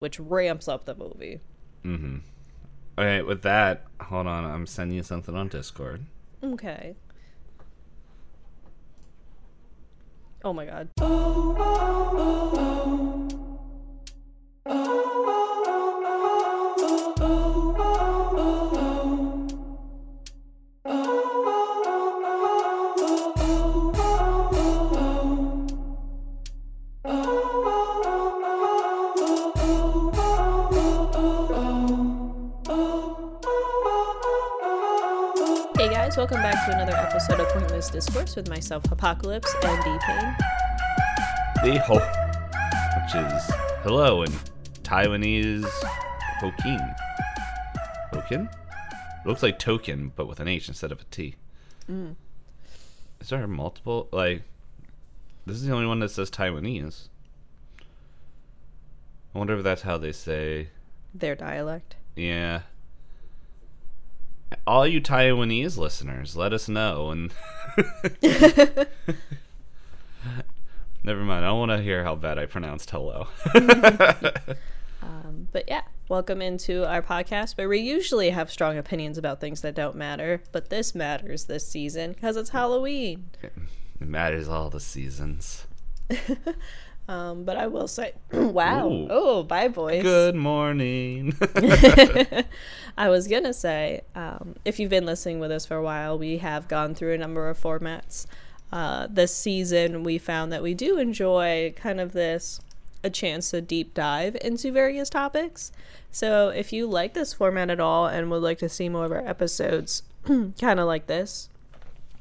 which ramps up the movie. Mm-hmm. All right, with that, hold on. I'm sending you something on Discord. Okay. Oh my god. Hey episode of Pointless Discourse with myself, Apocalypse, and D-Pain. The ho, which is hello in Taiwanese Hokkien. Hokkien? Looks like token, but with an H instead of a T. Mm. Is there multiple? Like, this is the only one that says Taiwanese. I wonder if that's how they say. Their dialect. Yeah. All you Taiwanese listeners, let us know. And never mind. I don't want to hear how bad I pronounced hello. Um, but yeah, welcome into our podcast where we usually have strong opinions about things that don't matter, but this matters this season because it's Halloween. it matters all the seasons. Um, but I will say, wow. Ooh. Oh, bye, boys. Good morning. I was gonna say, um, if you've been listening with us for a while, we have gone through a number of formats. Uh, this season, we found that we do enjoy kind of this a chance to deep dive into various topics. So, if you like this format at all and would like to see more of our episodes, kind of like this,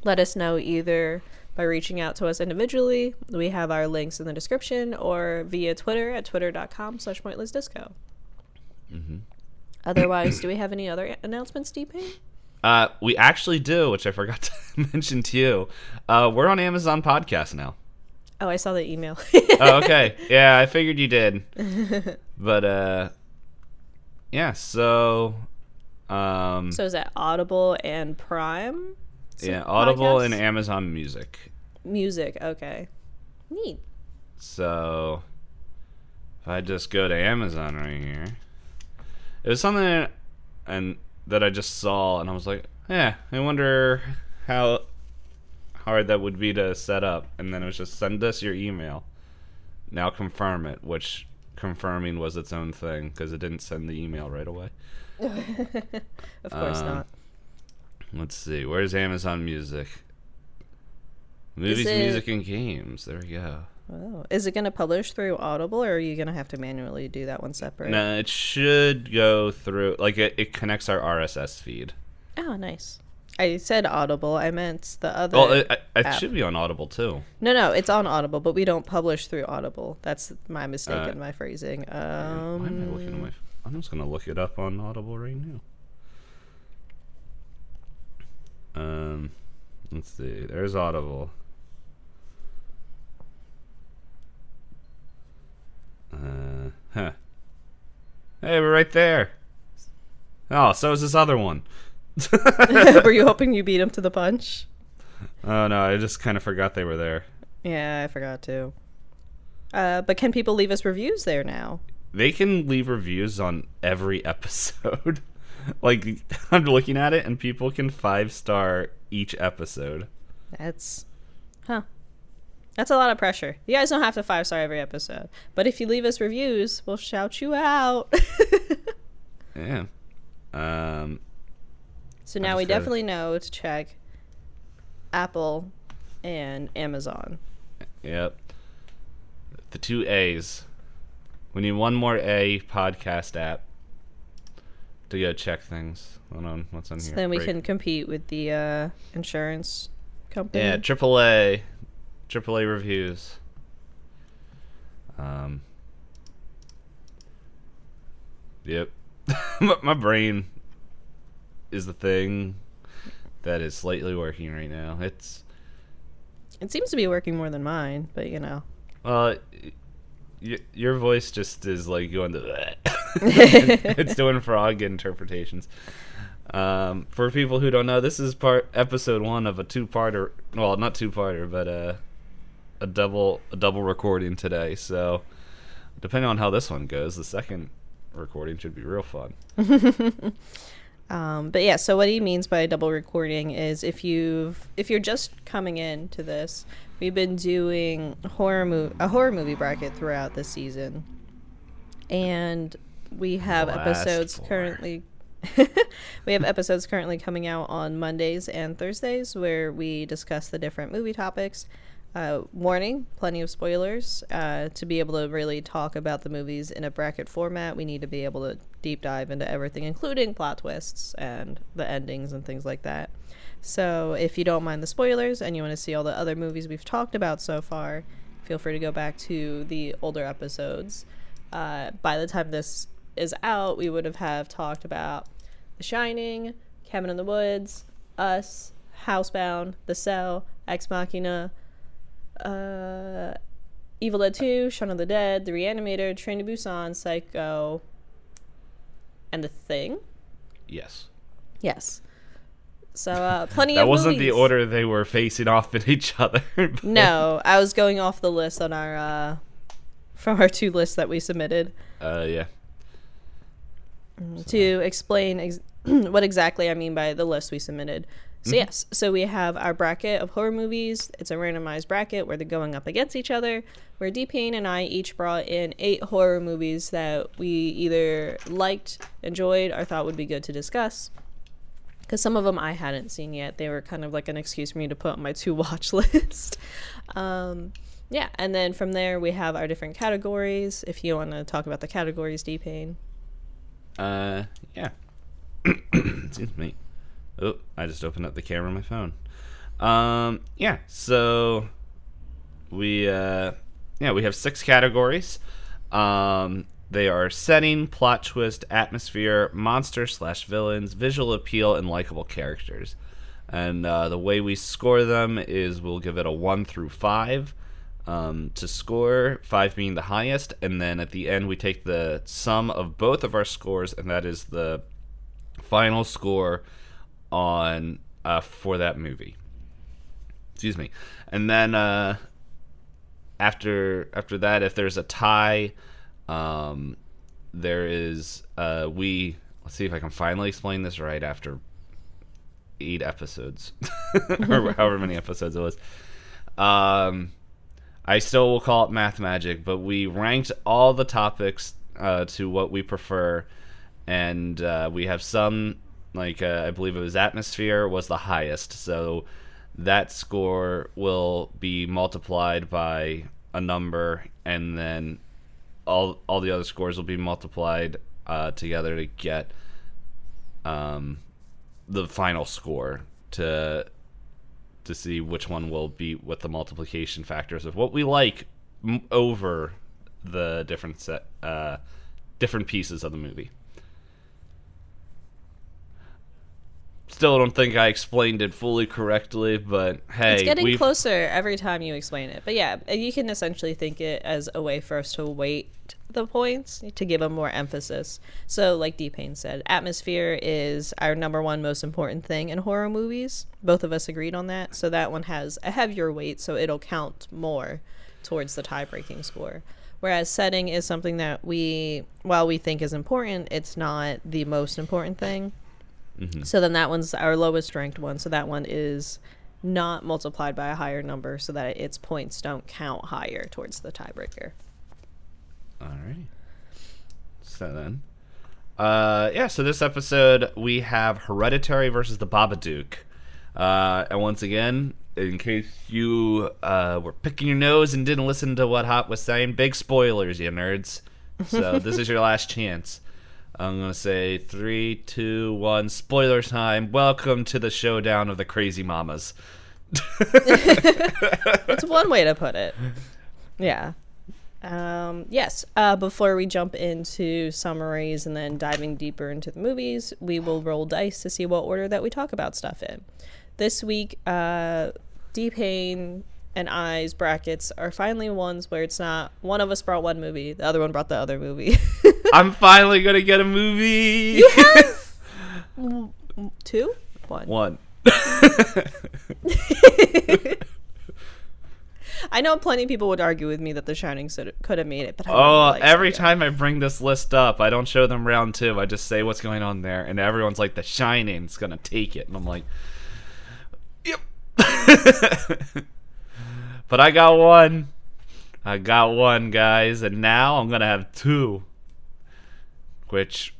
let us know either by reaching out to us individually. We have our links in the description or via Twitter at twitter.com slash pointlessdisco. Otherwise, do we have any other announcements, D-Pain? uh, we actually do, which I forgot to mention to you. Uh, we're on Amazon Podcast now. Oh, I saw the email. oh, okay. Yeah, I figured you did. But uh yeah, so um so is that Audible and Prime? yeah, Audible and? Amazon Music. Music. Okay. Neat. So if I just go to Amazon right here. It was something that, and that I just saw and I was like, "Yeah, I wonder how hard that would be to set up." And then it was just send us your email. Now confirm it, which confirming was its own thing because it didn't send the email right away. Of course Um, not. Let's see. Where's Amazon Music? Movies, it- music, and games. There we go. Oh. Is it going to publish through Audible or are you going to have to manually do that one separate? No, it should go through. Like it, it connects our RSS feed. Oh, nice. I said Audible. I meant the other. Well, it, it, it should be on Audible too. no, no, it's on Audible, but we don't publish through Audible. That's my mistake Uh, in my phrasing. Why am I looking at Um, my? I'm just gonna look it up on Audible right now. Um, let's see. There's Audible. Uh, huh. Hey, we're right there. Oh, so is this other one. were you hoping you beat him to the punch? Oh no, I just kind of forgot they were there. Yeah, I forgot to. Uh, but can people leave us reviews there now? They can leave reviews on every episode. like I'm looking at it, and people can five star each episode. That's, huh? That's a lot of pressure. You guys don't have to five star every episode, but if you leave us reviews, we'll shout you out. Yeah. Um. so now we definitely know to check Apple and Amazon. Yep. The two A's. We need one more A podcast app to go check things. Hold on, what's on So here? then we can compete with the uh, insurance company. Yeah, triple A, triple A reviews. Um. Yep. my, my brain is the thing that is slightly working right now. It's It seems to be working more than mine, but you know. well, y- your voice just is like going to. That. It's doing frog interpretations. Um, for people who don't know, this is part episode one of a two-parter. Well, not two-parter, but uh, a double a double recording today. So depending on how this one goes, the second recording should be real fun. Um, but yeah, so what he means by double recording is if you've if you're just coming in to this, we've been doing horror mo- a horror movie bracket throughout the season, and we have Last episodes four. currently. we have episodes currently coming out on Mondays and Thursdays where we discuss the different movie topics. Uh, warning, plenty of spoilers. Uh, to be able to really talk about the movies in a bracket format, we need to be able to deep dive into everything, including plot twists and the endings and things like that. So, if you don't mind the spoilers and you want to see all the other movies we've talked about so far, feel free to go back to the older episodes. Uh, by the time this is out, we would have have talked about The Shining, Cabin in the Woods, Us, Housebound, The Cell, Ex Machina, uh, Evil Dead 2, Shaun of the Dead, The Reanimator, Train to Busan, Psycho, and The Thing. Yes. Yes. So uh, plenty That of That wasn't the order they were facing off at each other. No, I was going off the list on our uh, from our two lists that we submitted Uh, yeah. to explain ex- what exactly I mean by the list we submitted. So Mm-hmm. yes, so we have our bracket of horror movies. It's a randomized bracket where they're going up against each other. Where D Payne and I each brought in eight horror movies that we either liked, enjoyed, or thought would be good to discuss. Because some of them I hadn't seen yet. They were kind of like an excuse for me to put on my to watch list. um, yeah, and then from there we have our different categories. If you want to talk about the categories, D Payne. Uh, yeah. Excuse me. Oh, I just opened up the camera on my phone. Um, yeah. So we uh, yeah, we have six categories. Um, they are setting, plot twist, atmosphere, monster slash villains, visual appeal, and likable characters. And uh, the way we score them is we'll give it a one through five um, to score, five being the highest, and then at the end we take the sum of both of our scores, and that is the final score on uh, for that movie. Excuse me, and then uh, after after that, if there's a tie, um, there is uh, we. Let's see if I can finally explain this right after eight episodes, or however many episodes it was. Um, I still will call it math magic, but we ranked all the topics uh, to what we prefer, and uh, we have some like uh, I believe it was atmosphere was the highest, so that score will be multiplied by a number, and then all all the other scores will be multiplied uh, together to get um, the final score to to see which one will beat with the multiplication factors of what we like m- over the different set uh, different pieces of the movie. Still don't think I explained it fully correctly, but hey, it's getting we've closer every time you explain it. But yeah, uh, you can essentially think it as a way for us to weight the points to give them more emphasis. So, like D Payne said, atmosphere is our number one most important thing in horror movies. Both of us agreed on that. So that one has a heavier weight, so it'll count more towards the tie-breaking score. Whereas setting is something that we, while we think is important, it's not the most important thing. So then that one's our lowest ranked one. So that one is not multiplied by a higher number so that its points don't count higher towards the tiebreaker. All right. So then, uh, yeah. So this episode we have Hereditary versus the Babadook, uh, and once again, in case you uh, were picking your nose and didn't listen to what Hot was saying, big spoilers, you nerds. So this is your last chance. I'm gonna say three, two, one. Spoiler time. Welcome to the showdown of the crazy mamas. That's one way to put it. Yeah. Um, yes. Uh, before we jump into summaries and then diving deeper into the movies, we will roll dice to see what order that we talk about stuff in. This week, uh, D Payne and I's brackets are finally ones where it's not one of us brought one movie, the other one brought the other movie. I'm finally gonna get a movie. Two? One. One. I know plenty of people would argue with me that The Shining could have made it, but I oh, really every time I bring this list up, I don't show them round two. I just say what's going on there, and everyone's like, "The Shining's gonna take it," and I'm like, "Yep." But I got one. I got one, guys, and now I'm gonna have two. Which,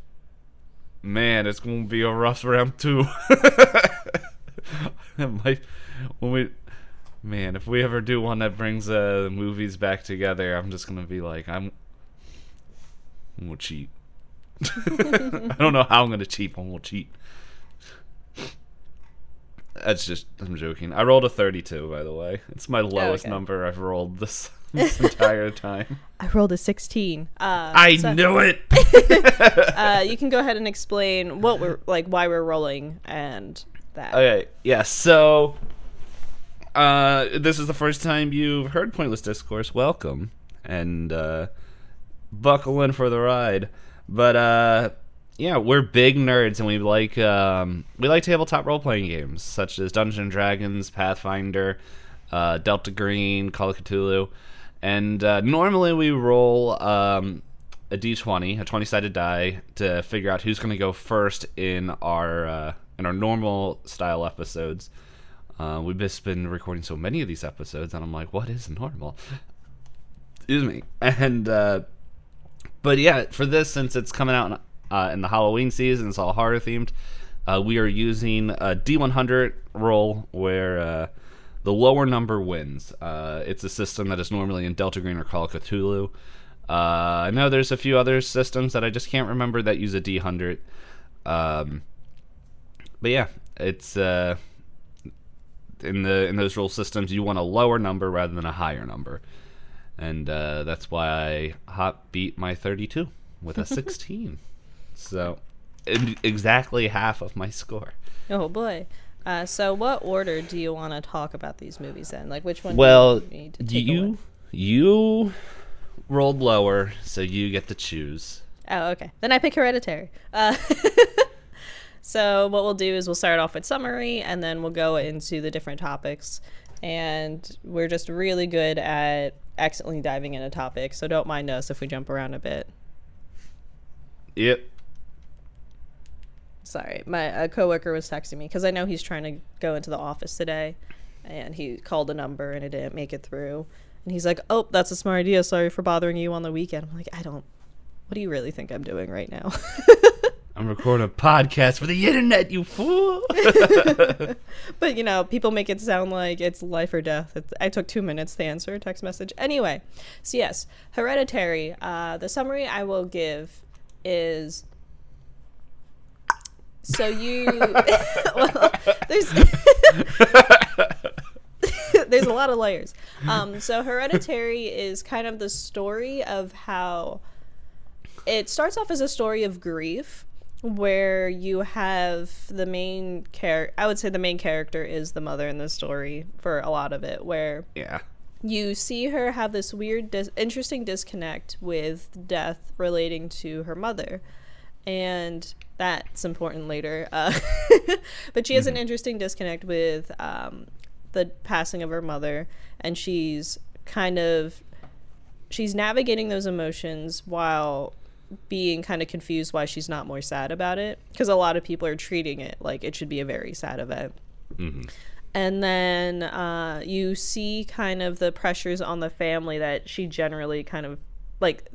man, it's gonna be a rough round two. might, when we Man, if we ever do one that brings uh, movies back together, I'm just gonna be like, I'm, I'm gonna cheat. I don't know how I'm gonna cheat, but I'm gonna cheat. That's just I'm joking. I rolled a 32, by the way. It's my lowest oh, okay. number I've rolled this, this entire time. I rolled a 16. Uh, I so, knew it. uh, you can go ahead and explain what we're like, why we're rolling, and that. Okay. Yeah. So uh, this is the first time you've heard Pointless Discourse, welcome. And uh, buckle in for the ride. But uh, yeah, we're big nerds and we like um, we like tabletop role playing games such as Dungeons and Dragons, Pathfinder, uh, Delta Green, Call of Cthulhu. And uh, normally we roll um, a d20, a 20 sided die, to figure out who's going to go first in our uh, in our normal style episodes. Uh, we've just been recording so many of these episodes, and I'm like, what is normal? Excuse me. And uh, but yeah, for this, since it's coming out uh, in the Halloween season, it's all horror themed. Uh, we are using a D100 roll where uh, the lower number wins. Uh, it's a system that is normally in Delta Green or Call of Cthulhu. I know there's a few other systems that I just can't remember that use a D100. Um, but yeah, it's in the in those rule systems, you want a lower number rather than a higher number, and uh, that's why I hot beat my 32 with a 16. So exactly half of my score. Oh boy. Uh, so, what order do you want to talk about these movies in? Like, which one? Well, you you, you rolled lower, so you get to choose. Oh, okay. Then I pick Hereditary. Uh, So what we'll do is we'll start off with summary and then we'll go into the different topics. And we're just really good at accidentally diving into topics, so don't mind us if we jump around a bit. Yep. Sorry, my a coworker was texting me because I know he's trying to go into the office today, and he called a number and it didn't make it through. And he's like, "Oh, that's a smart idea. Sorry for bothering you on the weekend." I'm like, "I don't. What do you really think I'm doing right now?" I'm recording a podcast for the internet, you fool. but you know, people make it sound like it's life or death. It's, I took two minutes to answer a text message. Anyway, so yes, Hereditary. Uh, the summary I will give is. So you, well, there's there's a lot of layers. Um, so Hereditary is kind of the story of how it starts off as a story of grief where you have the main character i would say the main character is the mother in the story for a lot of it where yeah you see her have this weird dis- interesting disconnect with death relating to her mother and that's important later uh, but she has mm-hmm. an interesting disconnect with um, the passing of her mother and she's kind of she's navigating those emotions while being kind of confused why she's not more sad about it because a lot of people are treating it like it should be a very sad event. Mm-hmm. And then uh, you see kind of the pressures on the family that she generally kind of like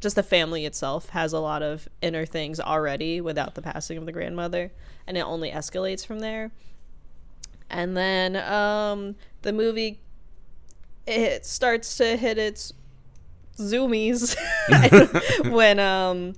just the family itself has a lot of inner things already without the passing of the grandmother and it only escalates from there. And then um, the movie it starts to hit its zoomies when um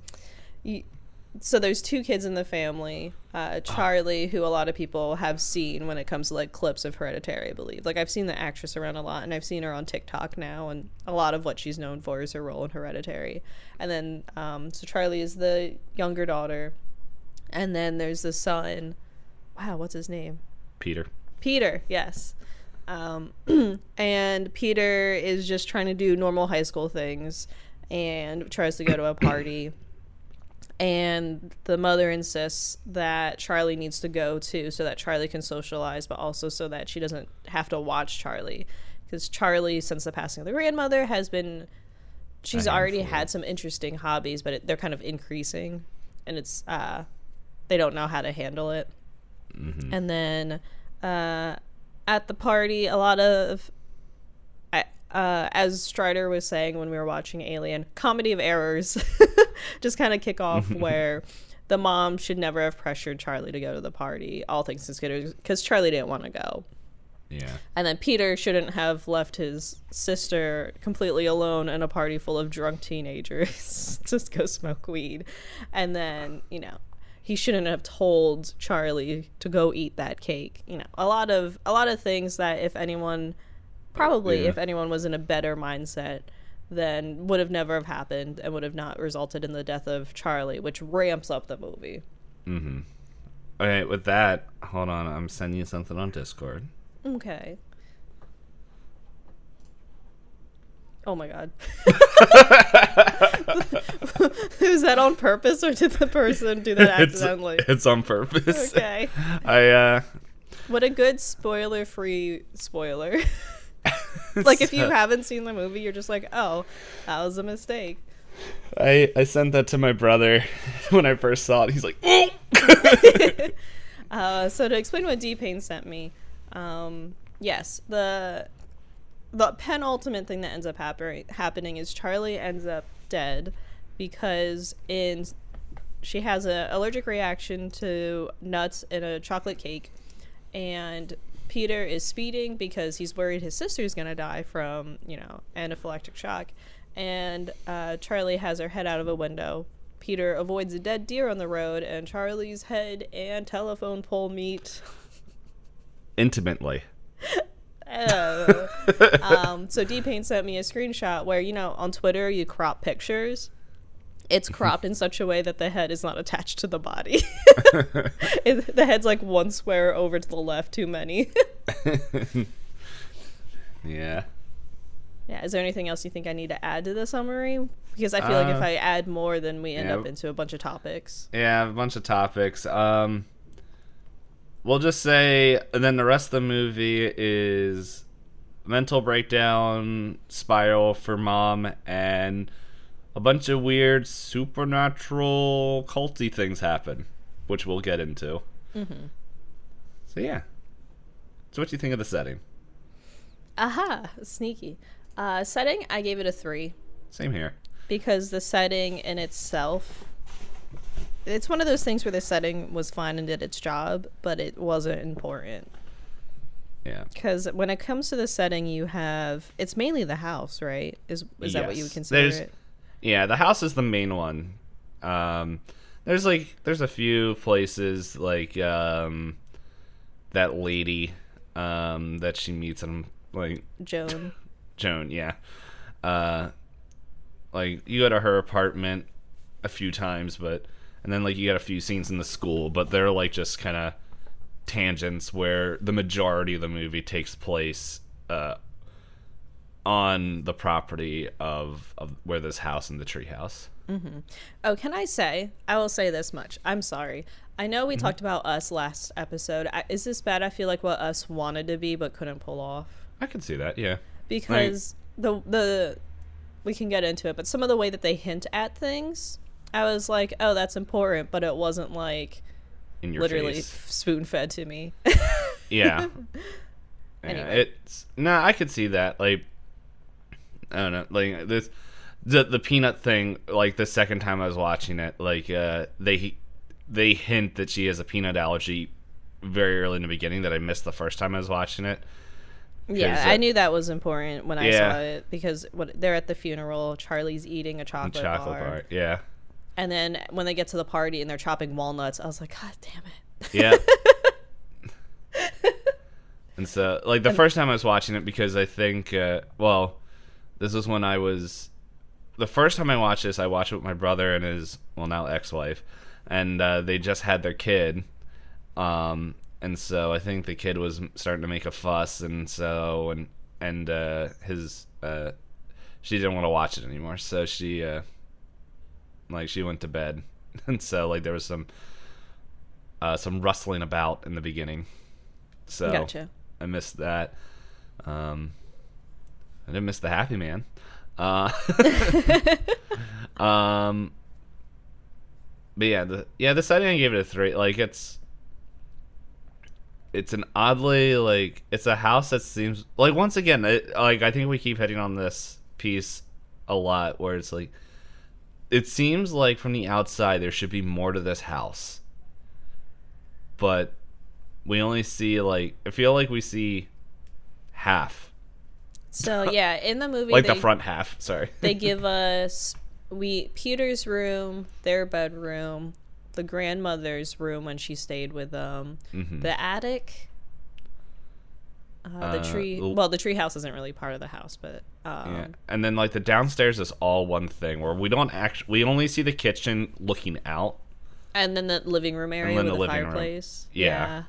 so there's two kids in the family uh, charlie who a lot of people have seen when it comes to like clips of hereditary i believe. Like i've seen the actress around a lot and i've seen her on tiktok now and a lot of what she's known for is her role in hereditary. And then um, so charlie is the younger daughter and then there's the son. Wow what's his name? Peter. Peter yes. Um, and Peter is just trying to do normal high school things and tries to go to a party. And the mother insists that Charlie needs to go too, so that Charlie can socialize, but also so that she doesn't have to watch Charlie. because Charlie, since the passing of the grandmother, has been she's already had some interesting hobbies, but it, they're kind of increasing, and it's uh, they don't know how to handle it. And then uh, at the party, a lot of uh, as Strider was saying when we were watching Alien, comedy of errors just kind of kick off where the mom should never have pressured Charlie to go to the party, all things considered, because Charlie didn't want to go. Yeah. And then Peter shouldn't have left his sister completely alone in a party full of drunk teenagers. Just go smoke weed. And then, you know, he shouldn't have told Charlie to go eat that cake. You know, a lot of a lot of things that if anyone probably Yeah. if anyone was in a better mindset then would have never have happened and would have not resulted in the death of Charlie, which ramps up the movie. Mm-hmm. Okay, with that, hold on. I'm sending you something on Discord. Okay. Oh my god. Was that on purpose or did the person do that It's, accidentally? it's on purpose. Okay. I uh What a good spoiler free spoiler. like if you haven't seen the movie, you're just like, oh, that was a mistake. I I sent that to my brother when I first saw it. He's like, "Oh!" Uh, so to explain what D Pain sent me, um, yes, the the penultimate thing that ends up happen- happening is Charlie ends up dead because in she has an allergic reaction to nuts in a chocolate cake, and Peter is speeding because he's worried his sister's gonna die from you know anaphylactic shock, and uh, Charlie has her head out of a window. Peter avoids a dead deer on the road, and Charlie's head and telephone pole meet. intimately. Oh. um, so D Pain sent me a screenshot where you know on Twitter you crop pictures. It's cropped in such a way that the head is not attached to the body. It- the head's like one square over to the left too many. Yeah. yeah. Is there anything else you think I need to add to the summary? Because I feel like if Uh, I add more, then we end yeah. up into a bunch of topics. Yeah, a bunch of topics. Um we'll just say and then the rest of the movie is mental breakdown spiral for mom and a bunch of weird supernatural culty things happen, which we'll get into. Mm-hmm. So yeah. So what do you think of the setting? Aha, sneaky. Uh, setting, I gave it a three. Same here. because the setting in itself it's one of those things where the setting was fine and did its job but it wasn't important Yeah. because when it comes to the setting you have it's mainly the house right is is that what you would consider There's- it Yeah, the house is the main one. Um, there's like there's a few places like um, that lady um, that she meets and like joan Joan, yeah. Uh, like you go to her apartment a few times, but and then like you got a few scenes in the school, but they're like just kind of tangents where the majority of the movie takes place uh, on the property of, of where this house and the treehouse. oh can i say i will say this much i'm sorry i know Mm-hmm. we talked about us last episode I, is this bad i feel like what us wanted to be but couldn't pull off I can see that, yeah. because the the we can get into it, but some of the way that they hint at things, I was like, oh, that's important, but it wasn't like In your literally spoon fed to me. Yeah. yeah Anyway. it's no, I could see that. Like, I don't know, like this, the the peanut thing. Like the second time I was watching it, like uh, they they hint that she has a peanut allergy very early in the beginning that I missed the first time I was watching it. yeah, 'Cause, I uh, knew that was important when I Yeah. saw it because what they're at the funeral, Charlie's eating a chocolate, Chocolate bar, bar, yeah, and then when they get to the party and they're chopping walnuts, I was like, God damn it! yeah. and so, like the first time I was watching it, because I think, uh, well, this was when I was the first time I watched this, I watched it with my brother and his well now ex-wife, and uh, they just had their kid, um, and so I think the kid was starting to make a fuss, and so and and uh, his uh, she didn't want to watch it anymore, so she uh, like she went to bed, and so like there was some uh, some rustling about in the beginning, so Gotcha. I missed that. Um, I didn't miss the Happy Man. Uh, um, but yeah, the yeah the setting I gave it a three. Like it's it's an oddly like it's a house that seems like once again it, like I think we keep hitting on this piece a lot where it's like it seems like from the outside there should be more to this house, but we only see like I feel like we see half So yeah, in the movie, like they, the front half. Sorry. they give us we Peter's room, their bedroom, the grandmother's room when she stayed with them, Mhm. the attic. Uh, the Uh, tree. Well, the tree house isn't really part of the house, but um, Yeah. And then like the downstairs is all one thing where we don't actually we only see the kitchen looking out. and then the living room area then with the the, living room. fireplace. Yeah.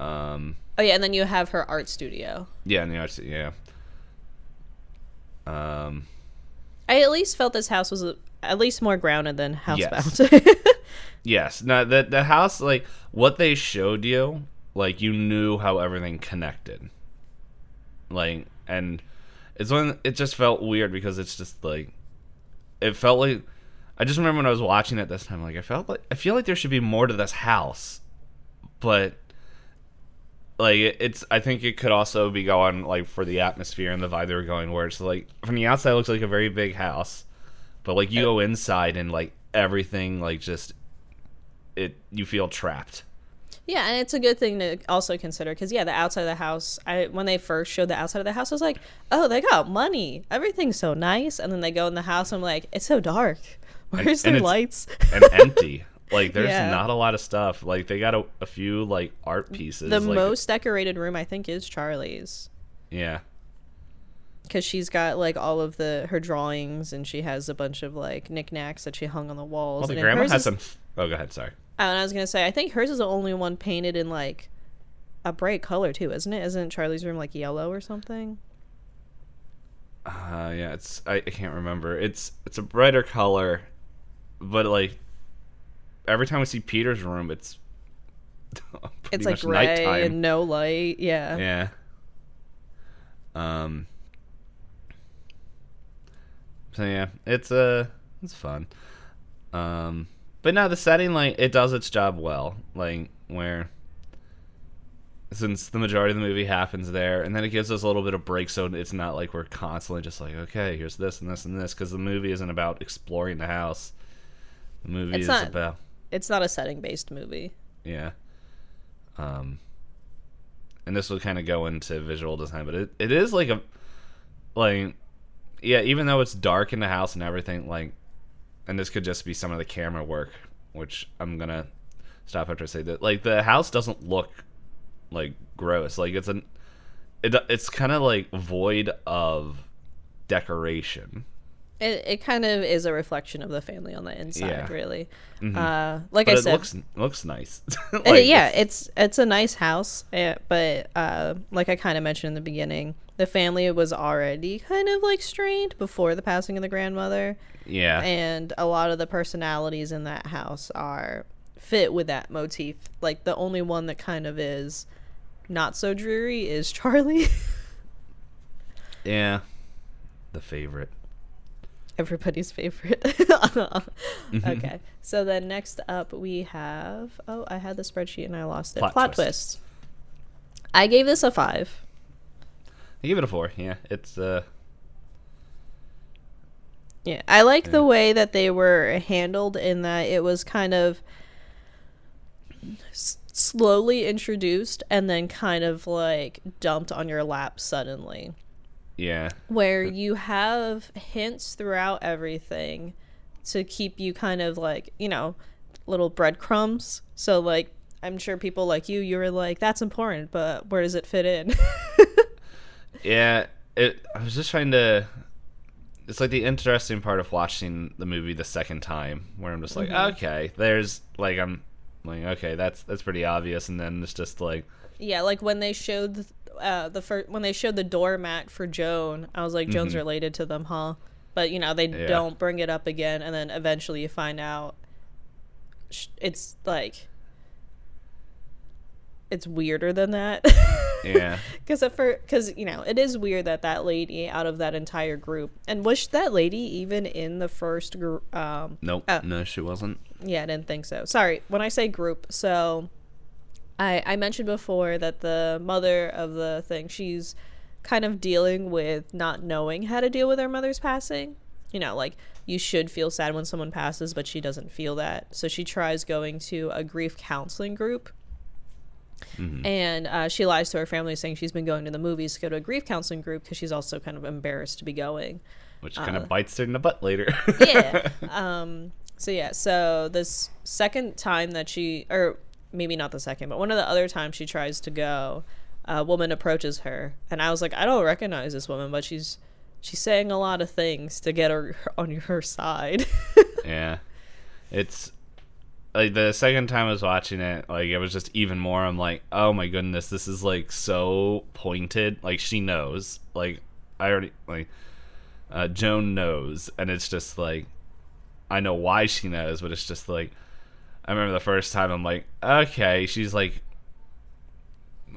Um Oh yeah, and then you have her art studio. yeah, and the arts- yeah. Um I at least felt this house was at least more grounded than Housebound. yes. No the the house like what they showed you, like you knew how everything connected. Like and it's when it just felt weird because it's just like it felt like I just remember when I was watching it this time, like I felt like I feel like there should be more to this house, but like it's I think it could also be going like for the atmosphere and the vibe they were going where it's like from the outside it looks like a very big house, but like you go inside and like everything like just it you feel trapped. Yeah, and it's a good thing to also consider because yeah, the outside of the house. I when they first showed the outside of the house, I was like, oh, they got money. Everything's so nice. And then they go in the house, and I'm like, it's so dark. Where's and their it's- lights? and empty. Like there's Yeah. not a lot of stuff. Like they got a, a few like art pieces. the like, most decorated room I think is Charlie's yeah. because she's got like all of the her drawings and she has a bunch of like knickknacks that she hung on the walls. Well, the and grandma has is- some. Oh, go ahead. Sorry. Oh, and I was gonna say, I think hers is the only one painted in like a bright color too, isn't it? Isn't Charlie's room like yellow or something? Uh, yeah, it's I, I can't remember. It's it's a brighter color, but like every time we see Peter's room, it's It's like gray nighttime. and no light. Yeah. Yeah. Um. So yeah, it's uh it's fun. Um, but no, the setting like it does its job well. Like where since the majority of the movie happens there, and then it gives us a little bit of break, so it's not like we're constantly just like, okay, here's this and this and this, because the movie isn't about exploring the house. The movie It's is not- about It's not a setting based movie. yeah. Um, and this would kind of go into visual design, but it, it is like a like yeah, even though it's dark in the house and everything, like, and this could just be some of the camera work, which I'm gonna stop after I say that. Like the house doesn't look like gross. Like it's an it, it's kind of like void of decoration. It, it kind of is a reflection of the family on the inside, Yeah. really. Mhm. Uh, like But I it said, looks looks nice. Uh, Like, yeah, it's it's a nice house, eh, but uh, like I kind of mentioned in the beginning, the family was already kind of like strained before the passing of the grandmother, yeah. and a lot of the personalities in that house are fit with that motif. Like the only one that kind of is not so dreary is Charlie. Yeah. The favorite. Everybody's favorite. okay, so then next up we have oh I had the spreadsheet and I lost it. Plot Plot, twist. twist. I gave this a five. I give it a four. Yeah, it's uh, Yeah, I like Yeah. the way that they were handled in that it was kind of s- slowly introduced and then kind of like dumped on your lap suddenly. Yeah, Where you have hints throughout everything to keep you kind of like, you know, little breadcrumbs. So, like, I'm sure people like you, you were like, that's important, but where does it fit in? yeah. It. I was just trying to. It's like the interesting part of watching the movie the second time, where I'm just like, Mm-hmm. okay, there's like I'm like, okay, that's that's pretty obvious, and then it's just like, Yeah, like when they showed uh, the first when they showed the doormat for Joan, I was like, Joan's Mhm. related to them, huh? But you know they Yeah. don't bring it up again, and then eventually you find out it's like it's weirder than that. Yeah. Because at first, because you know, it is weird that that lady out of that entire group, and was that lady even in the first group? Um, Nope. Oh. No, she wasn't. yeah, I didn't think so. Sorry, when I say group, so I I mentioned before that the mother of the thing, she's kind of dealing with not knowing how to deal with her mother's passing. You know, like you should feel sad when someone passes, but she doesn't feel that. So she tries going to a grief counseling group. And uh, she lies to her family saying she's been going to the movies to go to a grief counseling group because she's also kind of embarrassed to be going Which kind Uh. of bites her in the butt later. yeah. Um. So yeah. So this second time that she, or maybe not the second, but one of the other times she tries to go, a woman approaches her, and I was like, I don't recognize this woman, but she's she's saying a lot of things to get her on her side. yeah. It's like the second time I was watching it, like it was just even more. I'm like, oh my goodness, this is like so pointed. Like she knows. Like I already like uh, Joan knows, and it's just like I know why she knows, but it's just like I remember the first time I'm like, okay, she's like.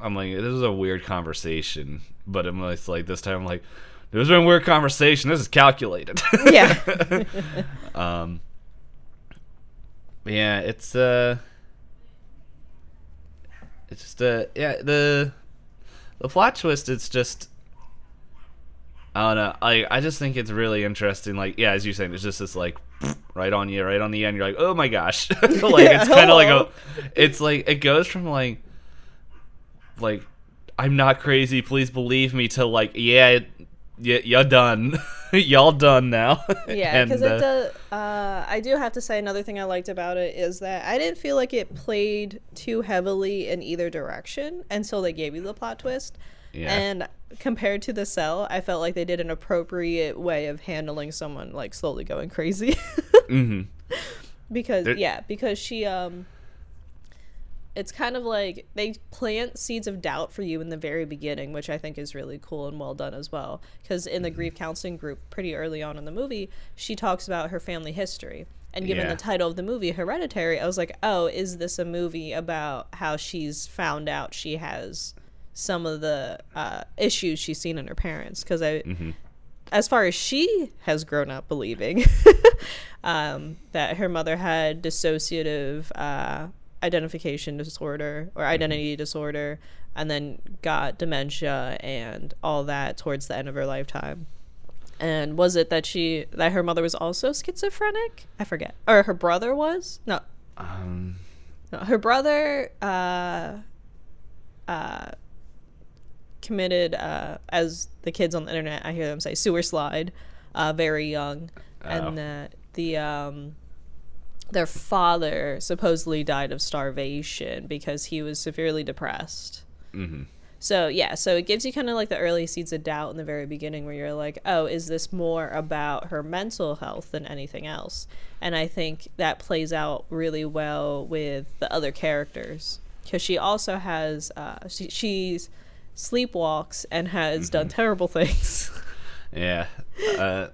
I'm like, this is a weird conversation, but I'm just like this time I'm like, this is a weird conversation. This is calculated. yeah. Um. Yeah, it's uh. It's just uh yeah the the plot twist. It's just I don't know. I I just think it's really interesting. Like yeah, as you're saying, it's just this like right on you, right on the end. You're like, oh my gosh, like it's kind of like a. It's like it goes from like like I'm not crazy. Please believe me. To like yeah. Yeah, you're done. Y'all done now. Yeah, because uh, it does. Uh, I do have to say another thing I liked about it is that I didn't feel like it played too heavily in either direction until they gave you the plot twist. Yeah. And compared to the cell, I felt like they did an appropriate way of handling someone like slowly going crazy. Mhm. because There- yeah, because she um it's kind of like they plant seeds of doubt for you in the very beginning, which I think is really cool and well done as well. Because in the Mm-hmm. grief counseling group, pretty early on in the movie, she talks about her family history. And given Yeah. the title of the movie, Hereditary, I was like, oh, is this a movie about how she's found out she has some of the uh, issues she's seen in her parents? Because I, as far as she has grown up believing um, that her mother had dissociative uh, identification disorder or identity disorder and then got dementia and all that towards the end of her lifetime. And was it that she that her mother was also schizophrenic? I forget. Or her brother was? No. Um, no, her brother uh, uh, committed, uh, as the kids on the internet, I hear them say, sewer slide, uh, very young, Oh. and that the um, their father supposedly died of starvation because he was severely depressed. mhm. So yeah, so it gives you kind of like the early seeds of doubt in the very beginning where you're like, "Oh, is this more about her mental health than anything else?" And I think that plays out really well with the other characters because she also has uh she she's sleepwalks and has done terrible things. Yeah. Uh,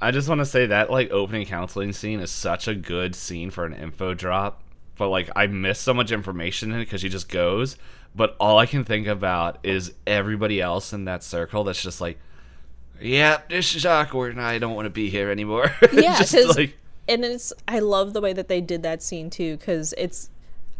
I just want to say that like opening counseling scene is such a good scene for an info drop, but like I miss so much information in it because she just goes. But all I can think about is everybody else in that circle that's just like, yeah, this is awkward, and I don't want to be here anymore. Yeah, just like and it's I love the way that they did that scene too because it's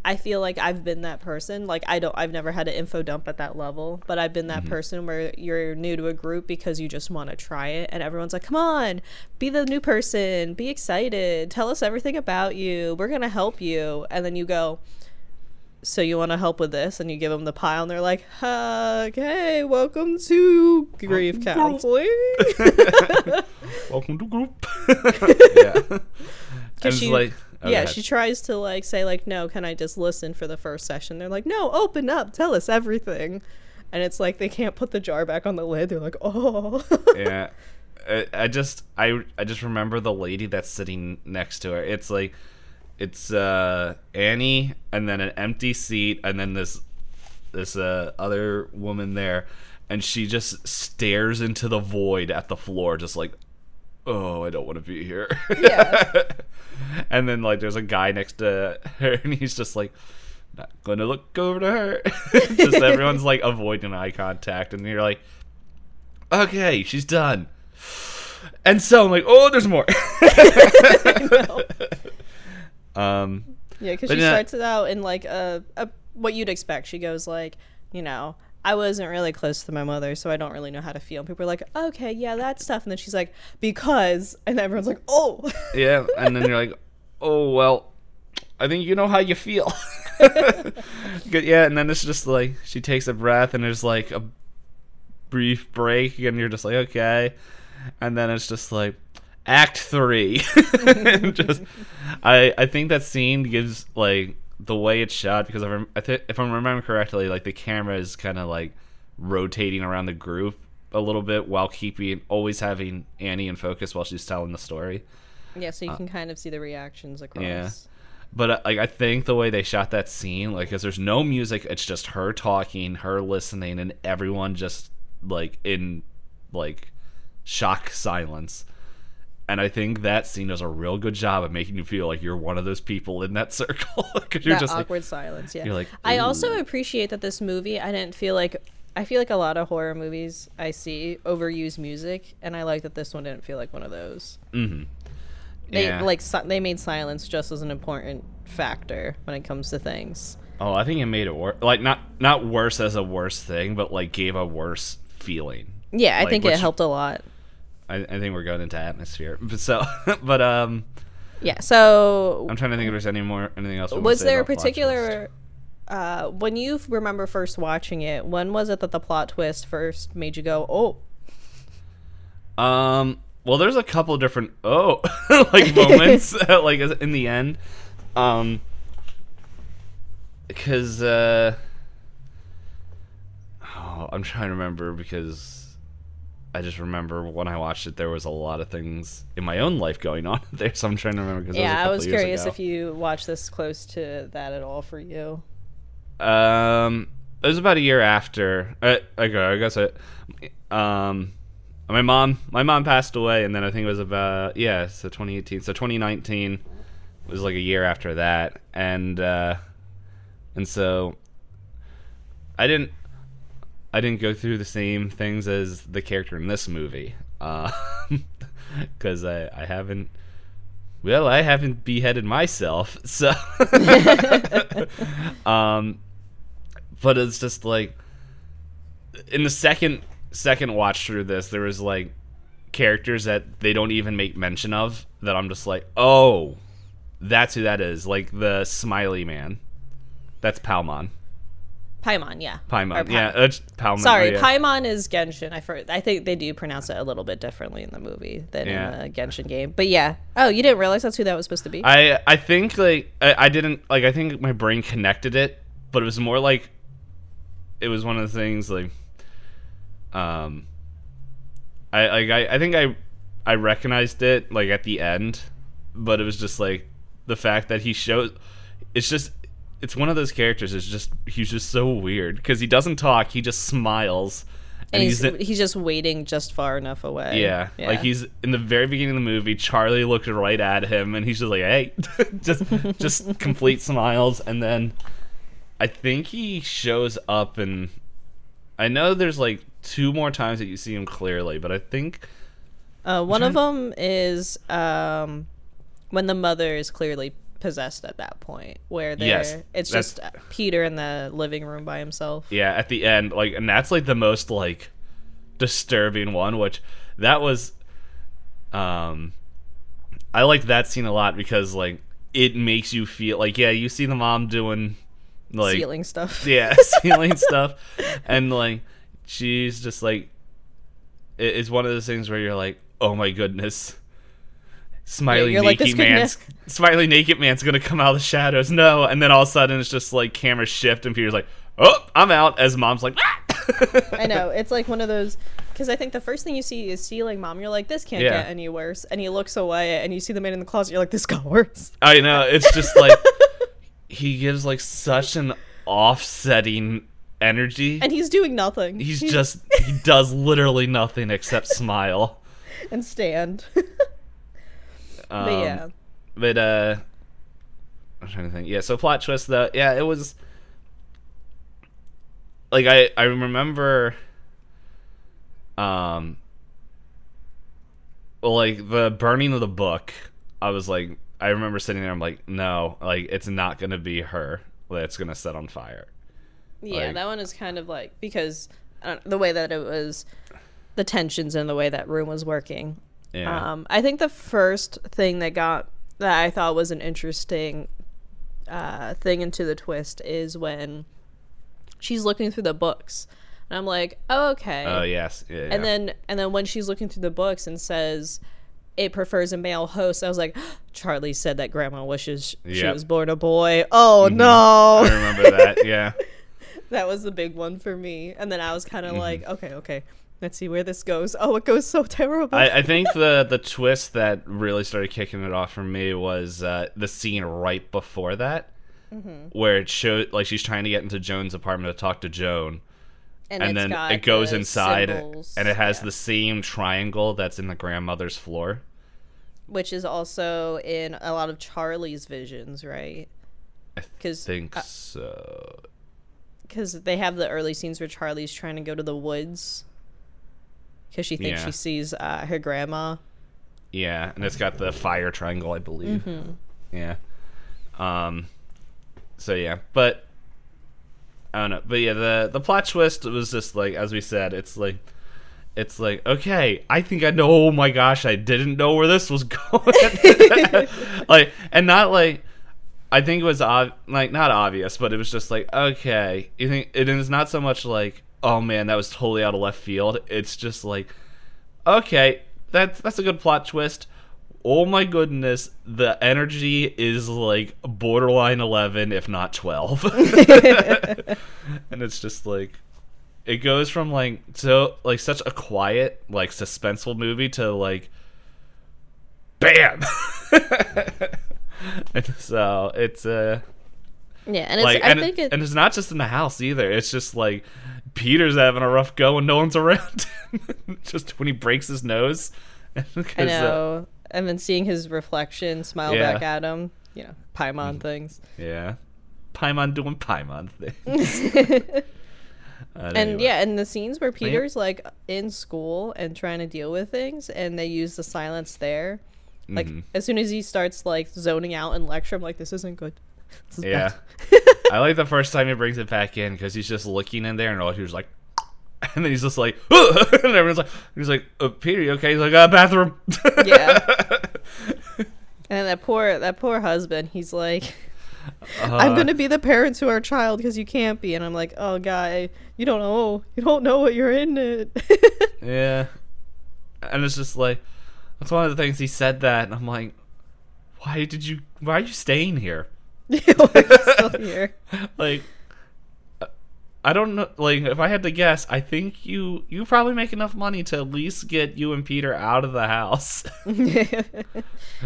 I feel like I've been that person like I don't I've never had an info dump at that level but I've been that Mm-hmm. person where you're new to a group because you just want to try it and everyone's like come on be the new person be excited tell us everything about you we're gonna help you and then you go so you want to help with this and you give them the pile and they're like okay welcome to grief counseling welcome to group. yeah. And it's she- like oh, yeah, she tries to like say like, "No, can I just listen for the first session?" They're like, "No, open up, tell us everything." And it's like they can't put the jar back on the lid. They're like, "Oh." yeah I, I just i i just remember the lady that's sitting next to her it's like it's uh annie and then an empty seat and then this this uh other woman there and she just stares into the void at the floor just like oh i don't want to be here Yeah. and then like there's a guy next to her and he's just like not gonna look over to her. just everyone's like avoiding eye contact, and you're like, okay, she's done. And so I'm like, oh, there's more. um, Yeah, because she starts it out in like a, a what you'd expect. She goes like, you know, I wasn't really close to my mother, so I don't really know how to feel. And people are like, okay, yeah, that stuff. And then she's like, because, and everyone's like, oh, yeah, and then you're like, oh well, I think you know how you feel. Yeah, and then it's just like she takes a breath, and there's like a brief break, and you're just like, okay, and then it's just like act three. Just, I I think that scene gives like the way it's shot because if I'm, I th- if I'm remembering correctly, like the camera is kind of like rotating around the group a little bit while keeping always having Annie in focus while she's telling the story. yeah. So you can kind of see the reactions across. Uh, yeah. But uh, like I think the way they shot that scene, like, cause there's no music, it's just her talking, her listening, and everyone just like in like shock silence. And I think that scene does a real good job of making you feel like you're one of those people in that circle. Cause you're that just like, awkward silence. Yeah. you're like, I also appreciate that this movie. I didn't feel like. I feel like a lot of horror movies I see overuse music, and I like that this one didn't feel like one of those. Mm-hmm. They Yeah. like si- they made silence just as an important factor when it comes to things. Oh, I think it made it worse. Like not not worse as a worse thing, but like gave a worse feeling. Yeah, I Like, think which- it helped a lot. I, I think we're going into atmosphere. But so, but um, Yeah. So I'm trying to think if there's any more anything else. was there a about plot twist. particular uh when you remember first watching it, when was it that the plot twist first made you go, "Oh, Um. Well, there's a couple different oh like moments like in the end, um, because uh, oh, I'm trying to remember because I just remember when I watched it there was a lot of things in my own life going on there, so I'm trying to remember. Cause yeah, I was, was a couple curious years if you watched this close to that at all for you." Um, it was about a year after. Uh, okay, I guess it. Um, my mom, my mom passed away, and then I think it was about yeah, so 2018. So 2019 was like a year after that, and uh, and so I didn't, I didn't go through the same things as the character in this movie, because I I haven't. Well, I haven't beheaded myself, so. um, but it's just like in the second second watch through this, there was like characters that they don't even make mention of that I'm just like, oh, that's who that is. Like the smiley man. That's Palmon. Paimon, yeah. Or Paimon. Pa- Yeah, that's Palmon. Sorry, oh, yeah. Paimon is Genshin. I for, I think they do pronounce it a little bit differently in the movie than Yeah. in the Genshin game. But yeah. Oh, you didn't realize that's who that was supposed to be? I I think like I, I didn't like I think my brain connected it, but it was more like it was one of the things like um I like I, I think I I recognized it like at the end, but it was just like the fact that he shows it's just it's one of those characters it's just he's just so weird because he doesn't talk he just smiles and he's in- he's just waiting just far enough away. yeah, like he's in the very beginning of the movie. Charlie looked right at him, and he's just like, "Hey," just just complete smiles, and then I think he shows up, and I know there's like two more times that you see him clearly, but I think Uh, one of them is um, when the mother is clearly possessed at that point, where they're Yes, it's just Peter in the living room by himself. yeah, at the end, like, and that's like the most like disturbing one, which that was, um, I liked that scene a lot because like it makes you feel like yeah, you see the mom doing like Stealing stuff. yeah, stealing stuff, and like she's just like, it's one of those things where you're like, oh my goodness, smiley like, naked could man's smiley naked man's gonna come out of the shadows, no, and then all of a sudden it's just like camera shift and Peter's like, oh, I'm out, as mom's like, ah! I know it's like one of those because I think the first thing you see is stealing mom. You're like, this can't Yeah. get any worse, and he looks away, and you see the man in the closet. You're like, this got worse. I know it's just like he gives like such an offsetting energy. And he's doing nothing. He's just he does literally nothing except smile. and stand. Um, but yeah, But uh I'm trying to think. Yeah, so plot twist though. Yeah, it was like I I remember um well, like the burning of the book. I was like I remember sitting there I'm like no, like it's not going to be her that's going to set on fire. Yeah, Like- that one is kind of like because uh, the way that it was, the tensions and the way that room was working. Yeah. Um, I think the first thing that got that I thought was an interesting uh, thing into the twist is when she's looking through the books, and I'm like, oh, okay. Oh, yes. Yeah, yeah. And then and then when she's looking through the books and says it prefers a male host, I was like, Charlie said that grandma wishes she Yep. was born a boy. Oh I no. I remember that. Yeah. that was the big one for me. And then I was kind of Mm-hmm. like, okay, okay. Let's see where this goes. Oh, it goes so terrible. I, I think the the twist that really started kicking it off for me was uh, the scene right before that, Mm-hmm. where it showed like she's trying to get into Joan's apartment to talk to Joan, and, it's then it goes inside symbols, and it has yeah. the same triangle that's in the grandmother's floor. which is also in a lot of Charlie's visions, right? I Because think so. because they have the early scenes where Charlie's trying to go to the woods because she thinks Yeah. she sees uh, her grandma. Yeah, and it's got the fire triangle, I believe. Mm-hmm. Yeah. Um. So yeah, but I don't know. But yeah, the the plot twist was just like as we said, it's like it's like okay, I think I know. Oh my gosh, I didn't know where this was going. like, and not like. I think it was ob- like not obvious, but it was just like okay. You think it is not so much like oh man, that was totally out of left field. It's just like okay, that's that's a good plot twist. Oh my goodness, the energy is like borderline 11 if not 12. and it's just like it goes from like so like such a quiet, like suspenseful movie to like bam. and so it's uh Yeah, and it's like I and, think it, it, and it's not just in the house either. It's just like Peter's having a rough go and no one's around. just when he breaks his nose. I uh, know. and then seeing his reflection smile Yeah. back at him, you know, Paimon things. yeah. Paimon doing Paimon things. And anyway. yeah, and the scenes where Peter's like in school and trying to deal with things, and they use the silence there. Like Mhm. as soon as he starts like zoning out in lecture, I'm like, this isn't good. This is Yeah. I like the first time he brings it back in because he's just looking in there and all he was like, and then he's just like, and everyone's like, he's like, uh, Peter, you okay? He's like, uh, bathroom. Yeah. and that poor that poor husband, he's like, I'm Uh, gonna be the parent to our child because you can't be, and I'm like, oh guy, you don't know, you don't know what you're in it. Yeah. And it's just like, that's one of the things he said that, and I'm like, why did you, why are you staying here? Still here? like I don't know like if I had to guess, I think you you probably make enough money to at least get you and Peter out of the house. yeah,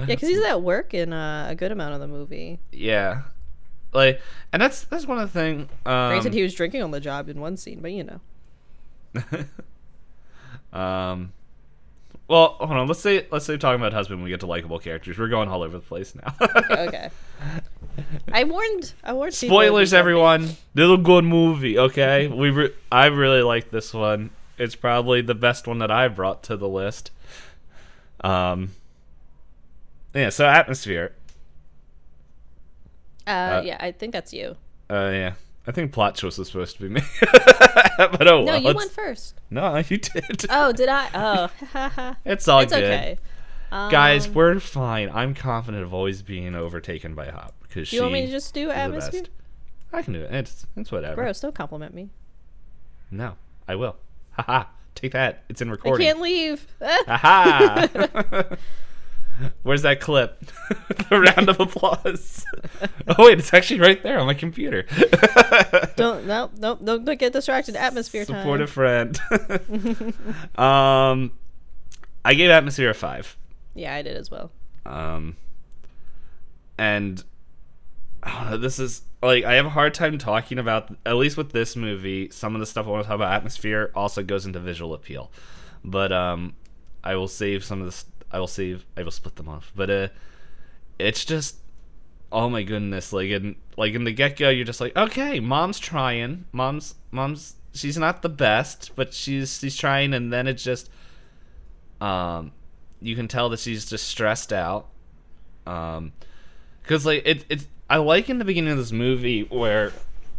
because he's at work in uh, a good amount of the movie. yeah. Like and that's that's one of the thing um, Granted, he was drinking on the job in one scene, but you know. um well, hold on. Let's say let's say talking about husband. when We get to likable characters. We're going all over the place now. Okay. I warned. I warned. Spoilers, everyone. Little good movie. Okay, we re- I really like this one. It's probably the best one that I brought to the list. Um. Yeah. So atmosphere. Uh, uh, yeah, I think that's you. Uh. Yeah. I think plot twist was supposed to be me. but oh No, well. you it's- went first. No, you did. Oh, did I? Oh, it's all good. it's good. okay. Um, Guys, we're fine. I'm confident of always being overtaken by Hop because do you want me to just do atmosphere? I can do it. It's it's whatever. Gross! Don't compliment me. No, I will. Haha. Take that. It's in recording. I can't leave. Aha! Where's that clip? the round of applause. oh wait, it's actually right there on my computer. don't no no don't, don't get distracted. Atmosphere Support a friend. um, I gave Atmosphere a five. Yeah, I did as well. Um, and I don't know, this is like I have a hard time talking about at least with this movie. Some of the stuff I want to talk about atmosphere also goes into visual appeal, but um, I will save some of this. I will save. I will split them off. But uh, it's just oh my goodness, like in like in the get go, you're just like, okay, mom's trying, mom's mom's she's not the best, but she's she's trying, and then it's just, um, you can tell that she's just stressed out, um, because like it it's I like in the beginning of this movie where,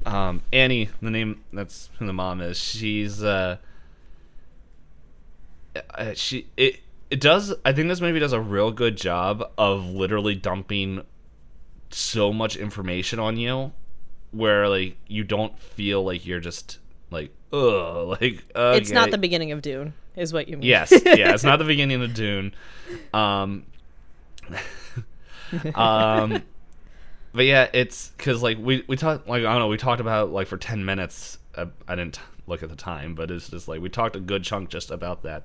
um, Annie, the name that's who the mom is, she's uh, uh she it it does i think this movie does a real good job of literally dumping so much information on you where like you don't feel like you're just like ugh like okay. It's not the beginning of Dune, is what you mean. yes yeah it's not the beginning of dune um um but yeah it's because like we we talked like i don't know we talked about like for 10 minutes uh, i didn't look at the time but it's just like we talked a good chunk just about that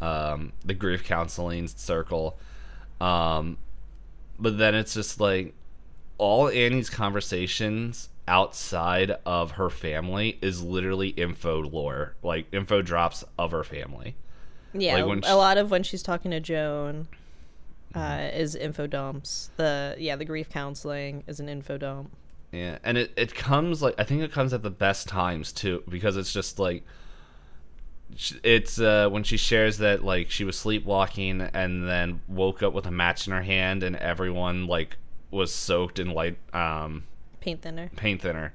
um the grief counseling circle um but then it's just like all Annie's conversations outside of her family is literally info lore, like info drops of her family. Yeah, Like a lot of when she's talking to Joan uh, is info dumps. The yeah, the grief counseling is an info dump. Yeah, and it, it comes like I think it comes at the best times too because it's just like it's uh, when she shares that like she was sleepwalking and then woke up with a match in her hand and everyone like was soaked in light um Paint thinner. paint thinner.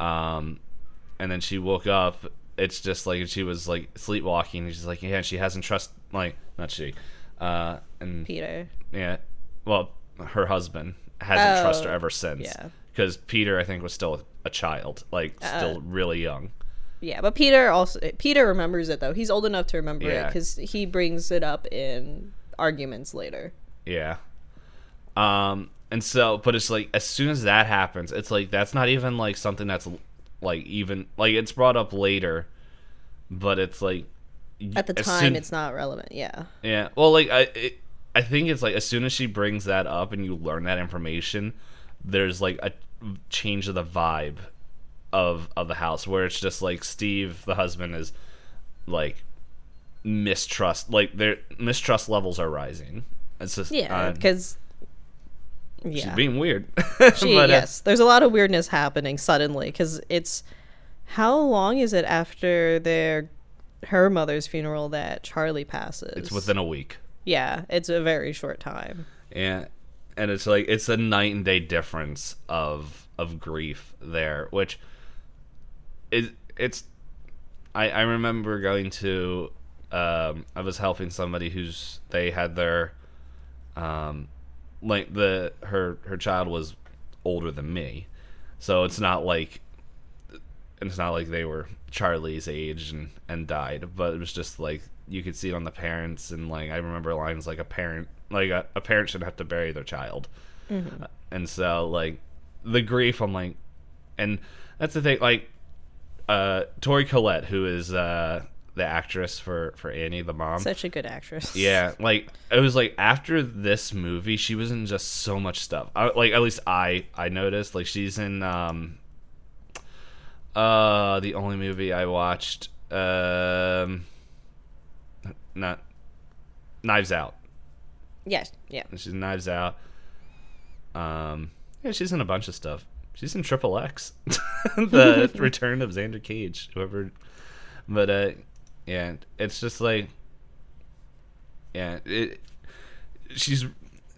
Um, and then she woke up. It's just like she was like sleepwalking. And she's like, yeah, she hasn't trust like not she, uh, and Peter. yeah, well, her husband hasn't Oh, trusted her ever since. yeah. because Peter, I think, was still a child, like still really young. Yeah, but Peter also Peter remembers it though. He's old enough to remember it because he brings it up in arguments later. Yeah. Um, and so, but it's like as soon as that happens, it's like that's not even like something that's like even like it's brought up later, but it's like At the time, soon- it's not relevant. Yeah. Yeah. Well, like I, it, I think it's like as soon as she brings that up and you learn that information, there's like a change of the vibe of of the house where it's just like Steve, the husband, is like mistrust. Like their mistrust levels are rising. It's just Yeah, uh, because she's yeah, being weird. she, But, uh, yes, there's a lot of weirdness happening suddenly because it's how long is it after their her mother's funeral that Charlie passes? it's within a week. yeah, it's a very short time. and and it's like it's a night and day difference of of grief there which is it's i i remember going to um i was helping somebody who's they had their um like the her her child was older than me. So it's not like it's not like they were Charlie's age and and died, but it was just like you could see it on the parents and like I remember lines like a parent like a, a parent should have to bury their child, Uh, and so like the grief I'm like, and that's the thing like uh Toni Collette who is uh the actress for for Annie the mom Such a good actress. yeah, like it was like after this movie, she was in just so much stuff. I, like at least I I noticed like she's in um uh the only movie I watched um not Knives Out. Yes. Yeah. She's in Knives Out. Um yeah, she's in a bunch of stuff. She's in Triple X, the Return of Xander Cage. Whoever, but uh, yeah, it's just like, yeah, it. She's.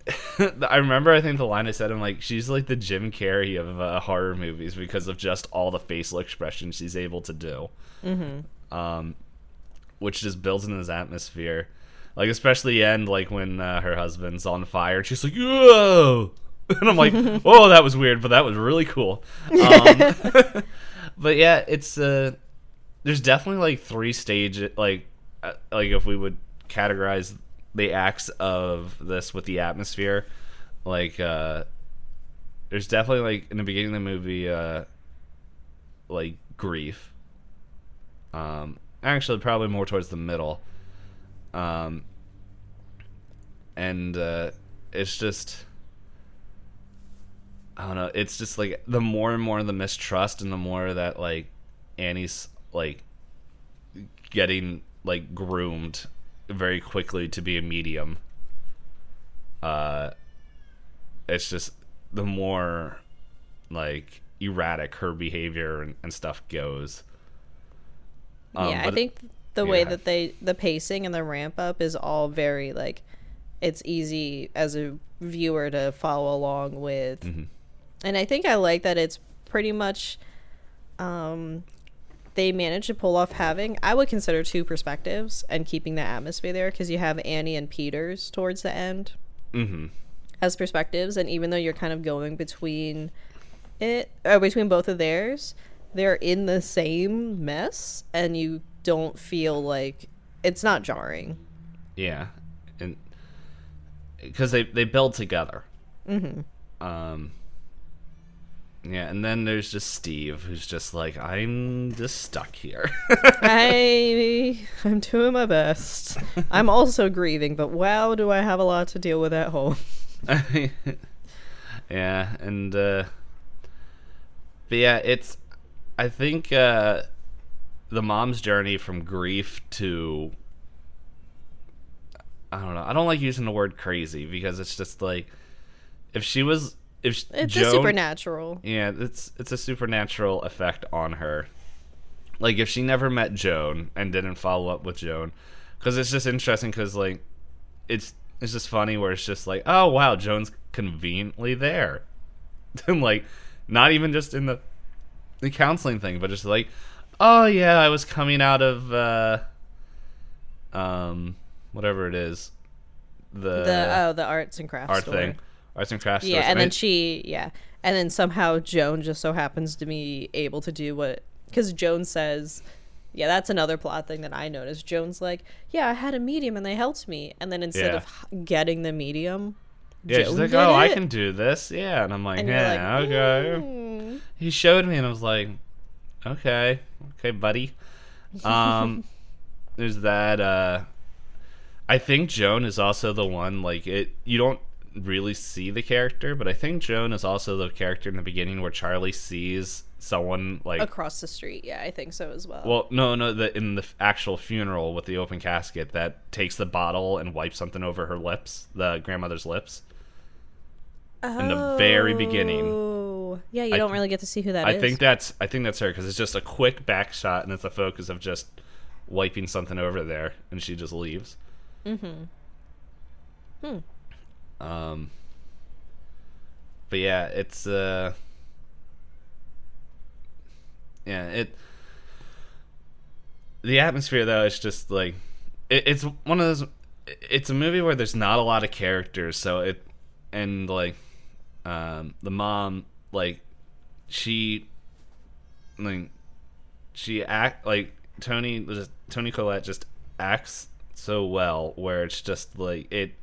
I remember. I think the line I said, I'm like, she's like the Jim Carrey of uh, horror movies because of just all the facial expressions she's able to do. Mm-hmm. Um, which just builds in this atmosphere. Like especially the end, like when uh, her husband's on fire, she's like, "Whoa!" and I'm like, "Oh, that was weird, but that was really cool." Um, but yeah, it's uh, there's definitely like three stage like uh, like if we would categorize the acts of this with the atmosphere, like uh, there's definitely like in the beginning of the movie, uh, like grief. Um, actually, probably more towards the middle. Um, and uh, it's just I don't know. It's just like the more and more the mistrust, and the more that like Annie's like getting like groomed very quickly to be a medium. Uh, it's just the more like erratic her behavior and, and stuff goes. Um, yeah, I think the way that they the pacing and the ramp up is all very like it's easy as a viewer to follow along with. Mm-hmm. And I think I like that it's pretty much um they managed to pull off having I would consider two perspectives and keeping the atmosphere there because you have Annie and Peters towards the end Mhm. as perspectives and even though you're kind of going between it or between both of theirs they're in the same mess and you don't feel like it's not jarring Yeah, and because they they build together. Mm-hmm. Um. Yeah, and then there's just Steve, who's just like, I'm just stuck here. i i'm doing my best i'm also grieving but wow do i have a lot to deal with at home yeah, and uh, but yeah, it's I think uh, the mom's journey from grief to I don't know. I don't like using the word crazy because it's just like if she was if it's Joan, a supernatural Yeah, it's it's a supernatural effect on her. Like if she never met Joan and didn't follow up with Joan, because it's just interesting because like it's it's just funny where it's just like oh wow Joan's conveniently there, and like not even just in the the counseling thing, but just like oh yeah I was coming out of uh um whatever it is the, the oh the arts and crafts art store. thing arts and crafts yeah and then she yeah and then somehow joan just so happens to be able to do what because joan says yeah that's another plot thing that i noticed joan's like yeah i had a medium and they helped me and then instead Yeah. of getting the medium Yeah, she's like, "Oh, I can do this." Yeah, and I'm like, and "Yeah, like okay." "Hmm." He showed me, and I was like, "Okay, okay, buddy." Um, there's that. Uh, I think Joan is also the one. Like it, you don't really see the character, but I think Joan is also the character in the beginning where Charlie sees someone like. across the street yeah i think so as well Well, no, no, the in the actual funeral with the open casket that takes the bottle and wipes something over her lips, the grandmother's lips. in the very beginning. Oh. yeah you I don't th- really get to see who that is. I think that's I think that's her because it's just a quick back shot and it's a focus of just wiping something over there and she just leaves. Mm-hmm. Hmm. Um. But yeah, it's uh. Yeah, it. The atmosphere though is just like, it, it's one of those. It's a movie where there's not a lot of characters, so it, and like, um, the mom like, she, like, she act like Toni Toni Collette just acts so well where it's just like it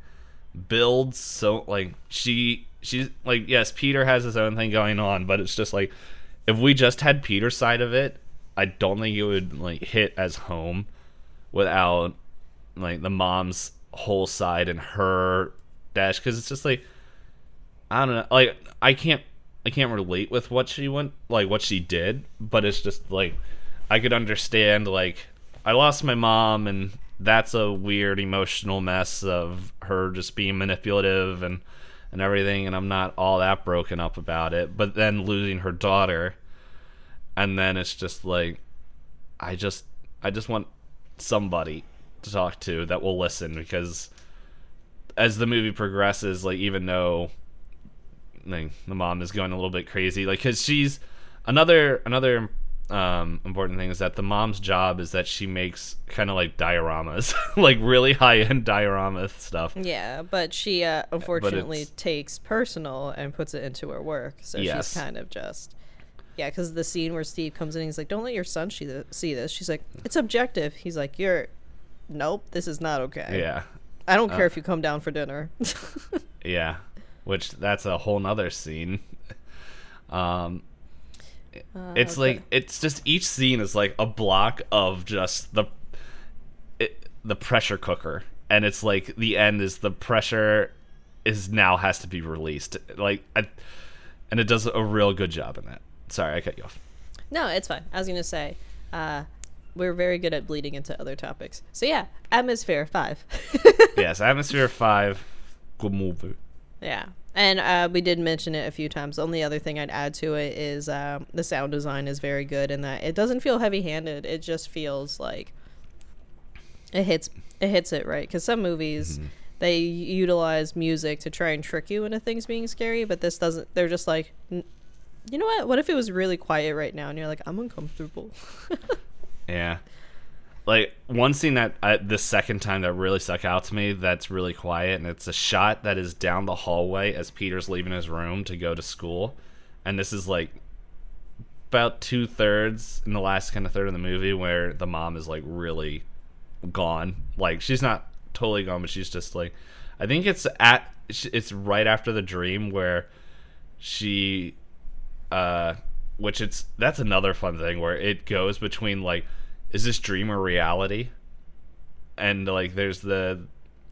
builds so like she she's like yes Peter has his own thing going on but it's just like if we just had Peter's side of it I don't think it would like hit as home without like the mom's whole side and her dash because it's just like I don't know like I can't I can't relate with what she went like what she did but it's just like I could understand like I lost my mom and that's a weird emotional mess of her just being manipulative and and everything and I'm not all that broken up about it but then losing her daughter and then it's just like I just I just want somebody to talk to that will listen because as the movie progresses like even though like the mom is going a little bit crazy like cuz she's another another um, important thing is that the mom's job is that she makes kind of like dioramas, like really high end diorama stuff. Yeah, but she uh, unfortunately it's- takes personal and puts it into her work. So Yes. she's kind of just. Yeah, because the scene where Steve comes in, he's like, "Don't let your son see this." She's like, "It's objective." He's like, "You're, nope, this is not okay. Yeah, I don't Uh. care if you come down for dinner." yeah. Which that's a whole nother scene. Um, it's okay. like it's just each scene is like a block of just the it, the pressure cooker, and it's like the end is the pressure is now has to be released. Like, I, and it does a real good job in that. Sorry, I cut you off. no, it's fine. I was gonna say, uh, we're very good at bleeding into other topics. So yeah, atmosphere five. yes, Atmosphere Five, good movie. yeah, And uh, we did mention it a few times. The only other thing I'd add to it is um, the sound design is very good in that it doesn't feel heavy-handed. It just feels like it hits it hits it right. Because some movies they utilize music to try and trick you into things being scary, but this doesn't. They're just like, "N- you know what? What if it was really quiet right now? And you're like, I'm uncomfortable. Yeah. Like one scene that I, the second time that really stuck out to me that's really quiet and it's a shot that is down the hallway as Peter's leaving his room to go to school. And this is like about two thirds in the last kind of third of the movie where the mom is like really gone. Like she's not totally gone, but she's just like I think it's at it's right after the dream where she uh which it's that's another fun thing where it goes between like is this dream or reality? And like there's the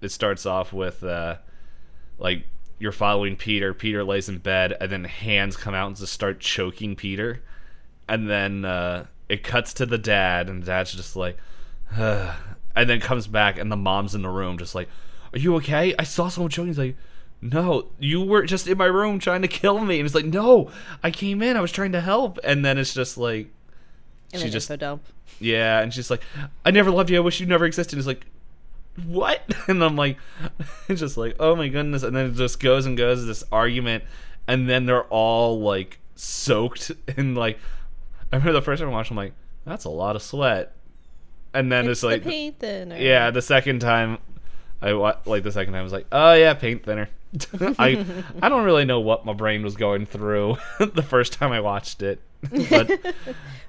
it starts off with uh like you're following peter peter lays in bed and then hands come out and just start choking peter. And then uh it cuts to the dad and the dad's just like and then comes back and the mom's in the room just like are you okay? I saw someone choking. He's like no you were just in my room trying to kill me. And he's like no i came in. I was trying to help. And then it's just like And she just info dump. yeah, and she's like, "I never loved you. I wish you never existed." And it's like, "What?" And I'm like, it's just like, "Oh my goodness!" And then it just goes and goes this argument, and then they're all like soaked in like. I remember the first time I watched, I'm like, "That's a lot of sweat," and then It's it's, like, the paint thinner. yeah, the second time, I like the second time I was like, "Oh yeah, paint thinner." I I don't really know what my brain was going through the first time I watched it, but It's,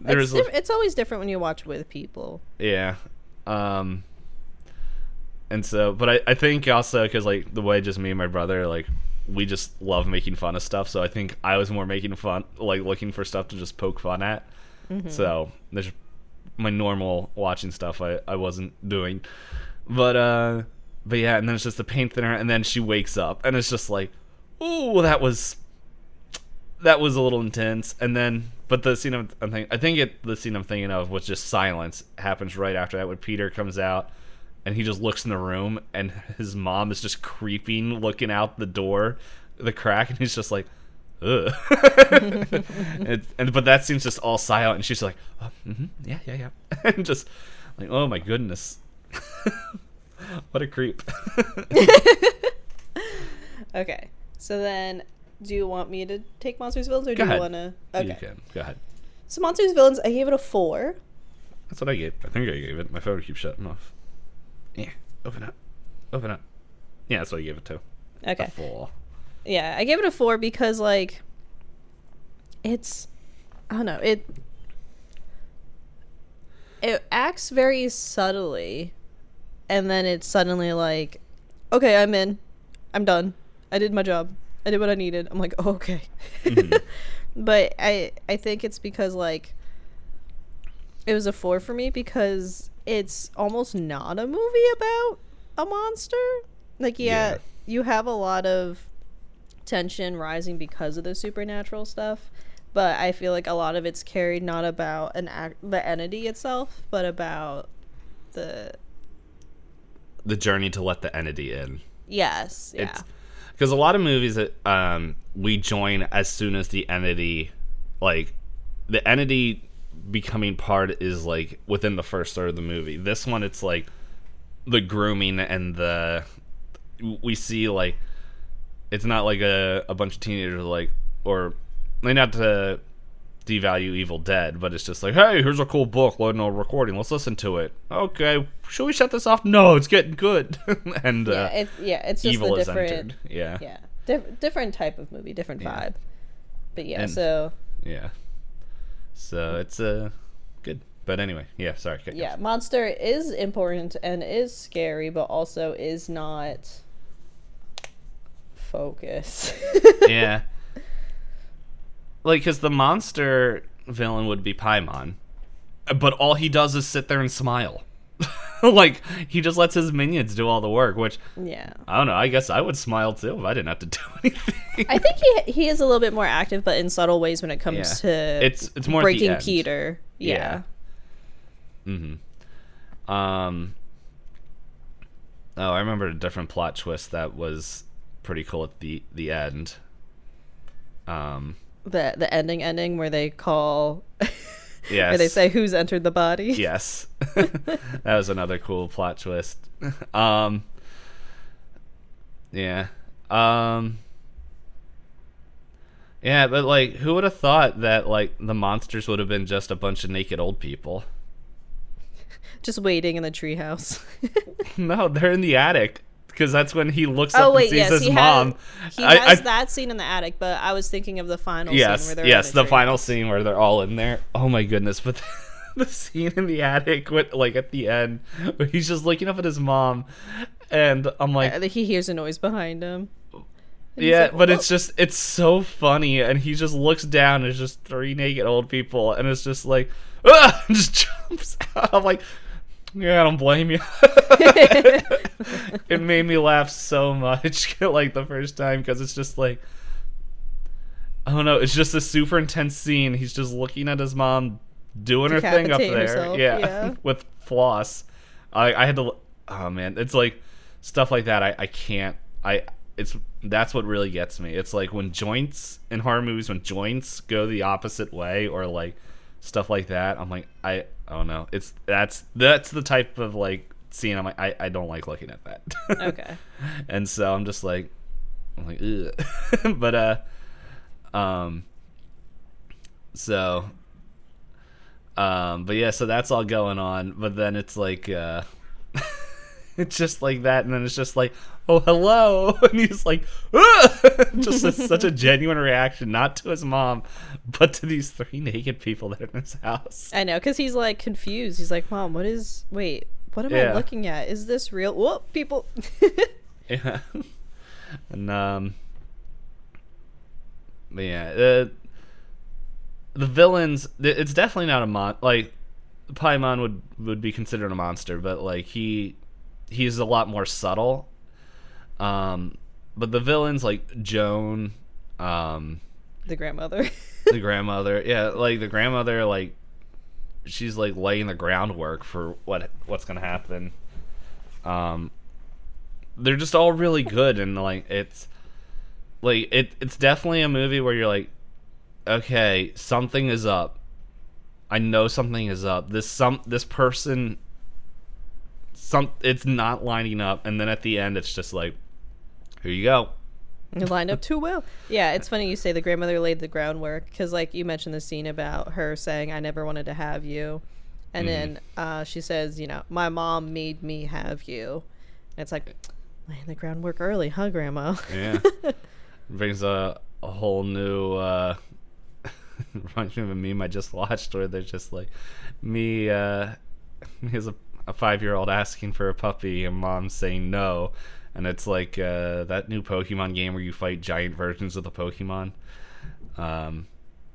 there's diff- it's always different when you watch with people. Yeah. Um and so but I, I think also because like the way just me and my brother like we just love making fun of stuff so i think i was more making fun like looking for stuff to just poke fun at so there's my normal watching stuff i i wasn't doing but uh but yeah and then it's just the paint thinner and then she wakes up and it's just like oh that was that was a little intense and then but the scene I'm, I'm thinking, I think it the scene I'm thinking of was just silence happens right after that when Peter comes out and he just looks in the room and his mom is just creeping looking out the door the crack and he's just like Ugh. and, and but that seems just all silent and she's like oh, hmm yeah yeah yeah and just like oh my goodness what a creep Okay. So then, do you want me to take Monsters Villains or do you want to? you can go ahead So Monsters Villains, I gave it a four. That's what I gave. I think I gave it. My phone keeps shutting off. Yeah. Open up. Open up. Yeah, that's what I gave it to. Okay. A four. Yeah, I gave it a four because like, it's, I don't know it. It acts very subtly, and then it's suddenly like, okay, I'm in, I'm done, I did my job, I did what I needed. I'm like, oh, okay. Mm-hmm. but I I think it's because like, it was a four for me because it's almost not a movie about a monster. Like, yeah, Yeah. you have a lot of tension rising because of the supernatural stuff but i feel like a lot of it's carried not about an act the entity itself but about the The journey to let the entity in. yes yeah It's because a lot of movies that um, we join as soon as the entity, like the entity becoming part is like within the first third of the movie. This one, it's like the grooming and the we see like it's not like a, a bunch of teenagers like or like not to devalue Evil Dead, but it's just like, hey, here's a cool book, loading a recording. Let's listen to it. Okay, should we shut this off? No, it's getting good. and uh, yeah it, yeah it's just evil a has different entered. Yeah. yeah diff- different type of movie different Yeah. vibe but yeah And- so Yeah. So it's uh good. But anyway, yeah, sorry. yeah monster is important and is scary but also is not focus yeah. Like cuz the monster villain would be Paimon. But all he does is sit there and smile. like he just lets his minions do all the work, which yeah I don't know, I guess I would smile too if I didn't have to do anything. I think he he is a little bit more active, but in subtle ways when it comes Yeah. to It's- it's more breaking. Peter. Yeah. Um Oh, I remember a different plot twist that was pretty cool at the the end. Um, The the ending ending where they call yes. where they say who's entered the body. yes. that was another cool plot twist. um, yeah. Um, yeah, but like, who would have thought that like the monsters would have been just a bunch of naked old people? Just waiting in the treehouse. No, they're in the attic because that's when he looks up oh and wait, sees yes, his he mom. has he I- has I- that scene in the attic, but I was thinking of the final scene yes, yes, the the final scene where they're all in there. Oh my goodness! But the scene in the attic, with like at the end, where he's just looking up at his mom, and I'm like, Uh, he hears a noise behind him. Yeah, like, but it's just it's so funny, and he just looks down. And it's just three naked old people, and it's just like, ah! just jumps out. I'm like, yeah, I don't blame you. it made me laugh so much, like the first time, because it's just like, I don't know, it's just a super intense scene. He's just looking at his mom doing her thing up there, herself, yeah, yeah. with floss. I I had to, oh man, it's like stuff like that. I I can't. I it's that's what really gets me. It's like when joints in horror movies, when joints go the opposite way, or like stuff like that. I'm like, I I don't know. It's that's that's the type of like scene. I'm like, I I don't like looking at that. Okay. and so I'm just like, I'm like, Ugh. but uh, um, so, um, but yeah, so that's all going on. But then it's like, uh, it's just like that, and then it's just like, oh hello, and he's like, just a, such a genuine reaction, not to his mom, but to these three naked people that are in his house. I know, because he's like confused. He's like, "Mom, what is? Wait, what am Yeah. I looking at? Is this real? Whoop, people!" Yeah. and um but yeah, the the villains it's definitely not a mon like Paimon would would be considered a monster, but like he he's a lot more subtle. Um but the villains like Joan, um the grandmother. the grandmother, yeah, like the grandmother like she's like laying the groundwork for what what's going to happen. Um they're just all really good and like it's like it it's definitely a movie where you're like okay something is up i know something is up this some this person some it's not lining up and then at the end it's just like here you go You lined up too well. Yeah, it's funny you say the grandmother laid the groundwork because, like, you mentioned the scene about her saying, "I never wanted to have you," and then uh, she says, "You know, my mom made me have you." And it's like laying the groundwork early, huh, Grandma? yeah brings a, a whole new uh reminds me of a meme i just watched where they're just like me uh me as a, a five year old asking for a puppy and mom saying no. And it's like uh that new pokemon game where you fight giant versions of the pokemon. Um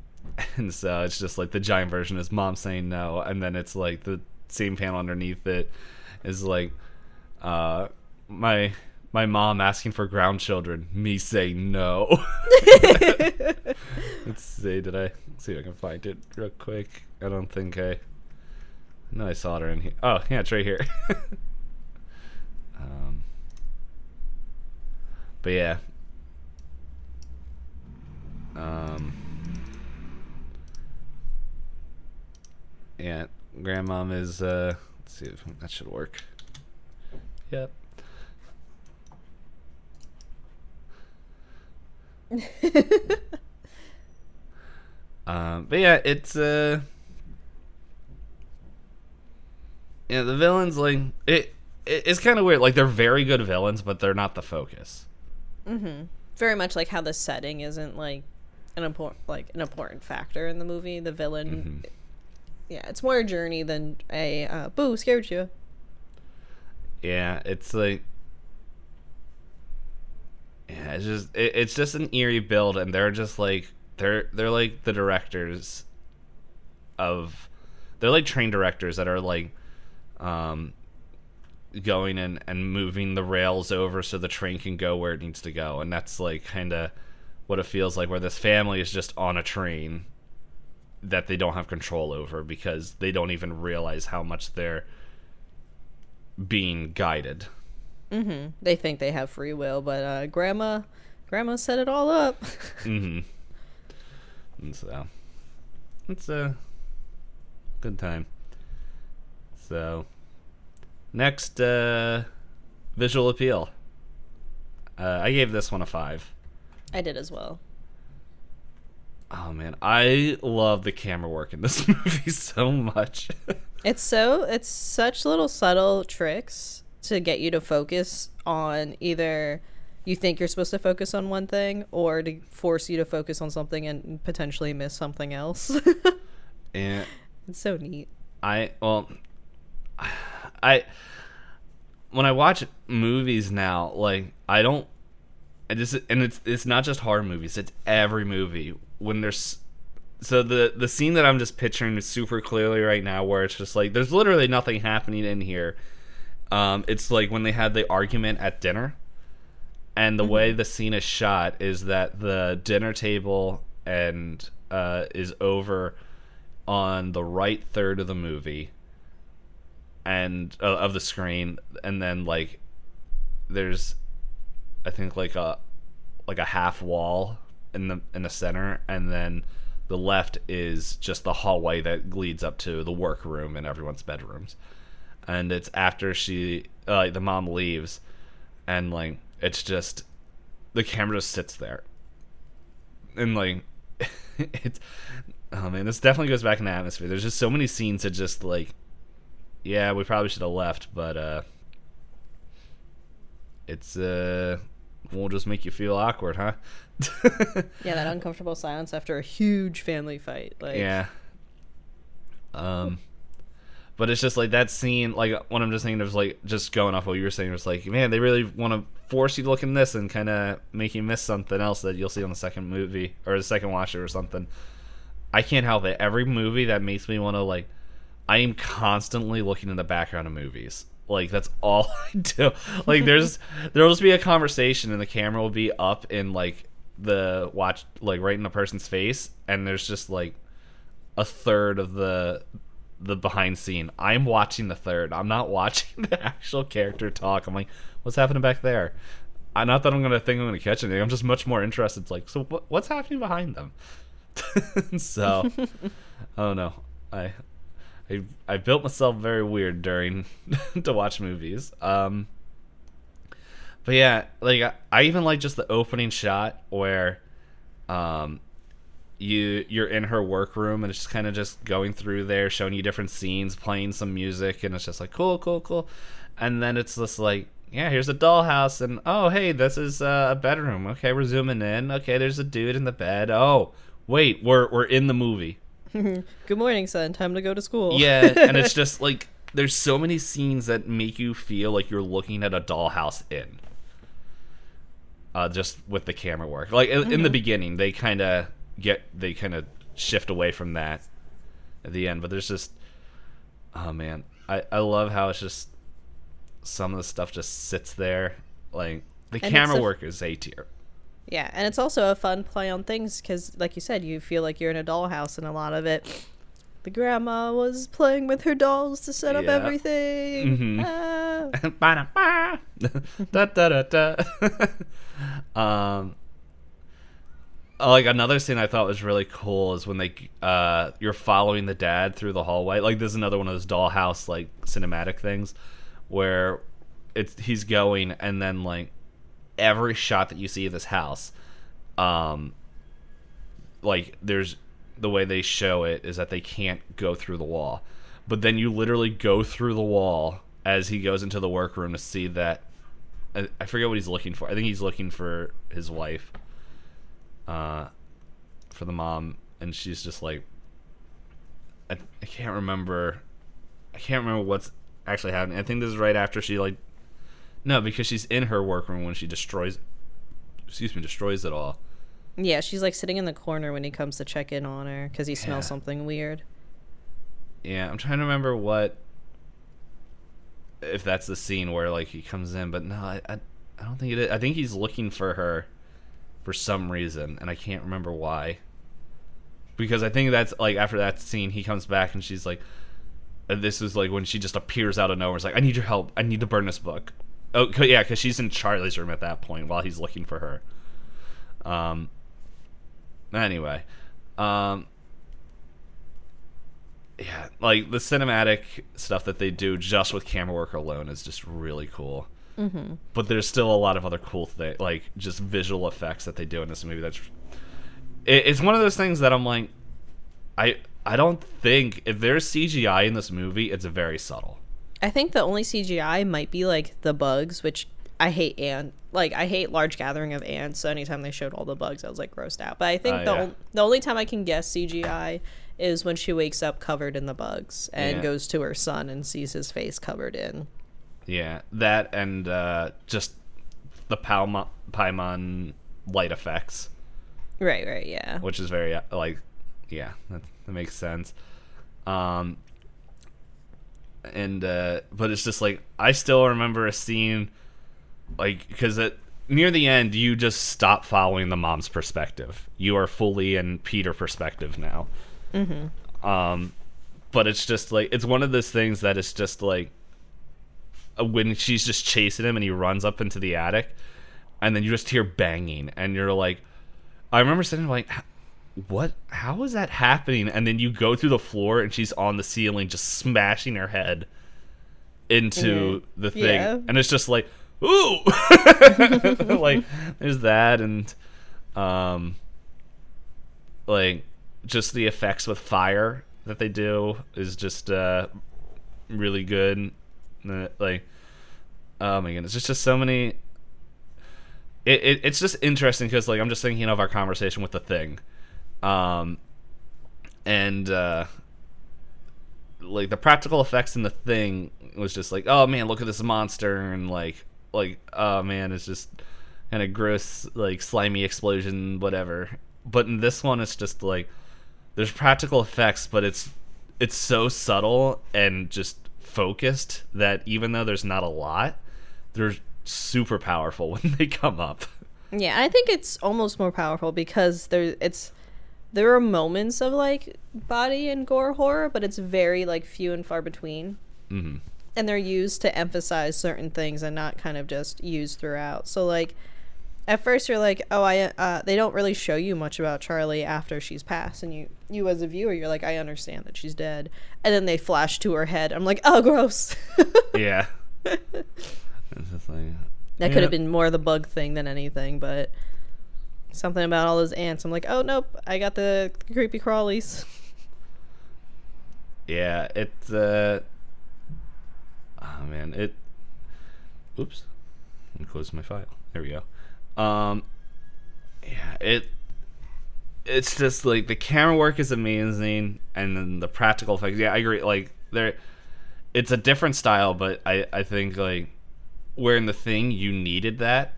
and so it's just like the giant version is mom saying no. And then it's like the same panel underneath it is like uh my my mom asking for ground children me saying no. Let's see did i let's see if i can find it real quick? I don't think i no i saw it in here. Oh yeah it's right here. Um but yeah. Um yeah grandmom is uh let's see if that should work. Yep. Um but yeah it's uh yeah the villains like it, it it's kind of weird like they're very good villains but they're not the focus Very much like how the setting isn't like an important, like an important factor in the movie. The villain, yeah, it's more a journey than a uh, "boo scared you." Yeah, it's like yeah, it's just it, it's just an eerie build, and they're just like they're they're like the directors of they're like train directors that are like um going and and moving the rails over so the train can go where it needs to go, and that's like kind of what it feels like where this family is just on a train that they don't have control over because they don't even realize how much they're being guided. Mm-hmm. They think they have free will, but uh, grandma, grandma set it all up. mm-hmm. And so it's a good time. So next, uh, visual appeal. Uh, I gave this one a five. I did as well. Oh man, I love the camera work in this movie so much. it's so it's such little subtle tricks to get you to focus on either you think you're supposed to focus on one thing or to force you to focus on something and potentially miss something else. and it's so neat. I well I when I watch movies now, like I don't and this and it's it's not just horror movies, it's every movie when there's so the the scene that I'm just picturing is super clearly right now, where it's just like there's literally nothing happening in here. Um, it's like when they had the argument at dinner, and the mm-hmm. way the scene is shot is that the dinner table and uh, is over on the right third of the movie and uh, of the screen, and then like there's I think like a like a half wall in the in the center, and then the left is just the hallway that leads up to the workroom and everyone's bedrooms. And it's after she uh, like the mom leaves, and like it's just the camera just sits there, and like it's oh man, this definitely goes back in the atmosphere. There's just so many scenes that just like, yeah, we probably should have left, but uh, it's uh, will just make you feel awkward, huh? yeah, that uncomfortable silence after a huge family fight. Like Yeah. Um but it's just like that scene like what i'm just thinking of like just going off what you were saying was like man they really want to force you to look in this and kind of make you miss something else that you'll see on the second movie or the second watch or something i can't help it every movie that makes me want to like i am constantly looking in the background of movies like that's all I do. Like there's there'll just be a conversation and the camera will be up in like the watch like right in the person's face and there's just like a third of the the behind scene. I'm watching the third. I'm not watching the actual character talk. I'm like, what's happening back there? I not that I'm gonna think I'm gonna catch anything. I'm just much more interested. It's like, so what, what's happening behind them? so, I don't know. I I I built myself very weird during to watch movies. Um, but yeah, like I, I even like just the opening shot where, um, you you're in her workroom and it's just kind of just going through there, showing you different scenes, playing some music, and it's just like cool, cool, cool, and then it's just like yeah, here's a dollhouse, and oh hey, this is uh, a bedroom. Okay, we're zooming in. Okay, there's a dude in the bed. Oh wait, we're we're in the movie. Good morning, son. Time to go to school. Yeah, and it's just like there's so many scenes that make you feel like you're looking at a dollhouse in. Uh, just with the camera work, like in, mm-hmm. in the mm-hmm. beginning, they kind of get they kind of shift away from that at the end, but there's just oh man, I I love how it's just some of the stuff just sits there, like the and camera work is a tier. Yeah, and it's also a fun play on things because, like you said, you feel like you're in a dollhouse, and a lot of it, the grandma was playing with her dolls to set up yeah. everything. Mm-hmm. Ah. da, da, da, um, like another scene I thought was really cool is when they uh you're following the dad through the hallway. Like there's another one of those dollhouse like cinematic things where it's he's going and then like every shot that you see of this house, um, like there's the way they show it is that they can't go through the wall, but then you literally go through the wall as he goes into the workroom to see that. I, I forget what he's looking for. I think he's looking for his wife, uh, for the mom, and she's just like, I, I can't remember, I can't remember what's actually happening. I think this is right after she like no, because she's in her workroom when she destroys. Excuse me, destroys it all. Yeah, she's like sitting in the corner when he comes to check in on her because he smells yeah. something weird. Yeah, I'm trying to remember what. If that's the scene where like he comes in, but no, I, I, I don't think it is. I think he's looking for her, for some reason, and I can't remember why. Because I think that's like after that scene, he comes back and she's like, and this is like when she just appears out of nowhere. It's like, I need your help. I need to burn this book Oh, yeah, because she's in Charlie's room at that point while he's looking for her. Um. Anyway, um. Yeah, like the cinematic stuff that they do just with camera work alone is just really cool. Mm-hmm. But there's still a lot of other cool things, like just visual effects that they do in this movie. That's it, it's one of those things that I'm like, I I don't think if there's CGI in this movie, it's very subtle. I think the only CGI might be like the bugs, which I hate ant. Like I hate large gathering of ants. So anytime they showed all the bugs, I was like grossed out. But I think Oh, the yeah. on- the only time I can guess CGI is when she wakes up covered in the bugs and Yeah. goes to her son and sees his face covered in. Yeah, that and uh, just the Palma, Paimon light effects, Right, right, yeah. which is very uh, like, yeah, that, that makes sense. Um, and uh, but it's just like I still remember a scene, like because at near the end you just stop following the mom's perspective. You are fully in Peter perspective now. Mm-hmm. Um, but it's just like it's one of those things that is just like uh, when she's just chasing him and he runs up into the attic and then you just hear banging and you're like i remember sitting like "H- what? How is that happening? And then you go through the floor and she's on the ceiling just smashing her head into Mhm. the thing. Yeah. and it's just like ooh. Like there's that and um like just the effects with fire that they do is just uh really good. Uh, like oh my goodness it's just so many it, it it's just interesting because like i'm just thinking of our conversation with the thing um and uh like the practical effects in the thing was just like oh man look at this monster and like like oh man it's just kind of gross like slimy explosion whatever. But in this one it's just like there's practical effects but it's it's so subtle and just focused that even though there's not a lot they're super powerful when they come up. Yeah, I think it's almost more powerful because there it's there are moments of like body and gore horror, but it's very like few and far between. Mhm. And they're used to emphasize certain things and not kind of just used throughout. So like at first you're like, "Oh, I uh they don't really show you much about Charlie after she's passed." And you you as a viewer, you're like, "I understand that she's dead." And then they flash to her head. I'm like, "Oh, gross." yeah it's just like That Yeah. could have been more the bug thing than anything, but something about all those ants. I'm like, oh nope, I got the creepy crawlies. Yeah, it's uh oh man, it oops. Let me close my file. There we go. Um yeah, it it's just like the camera work is amazing and then the practical effects. Yeah, I agree. Like there it's a different style, but I I think like where in the thing you needed that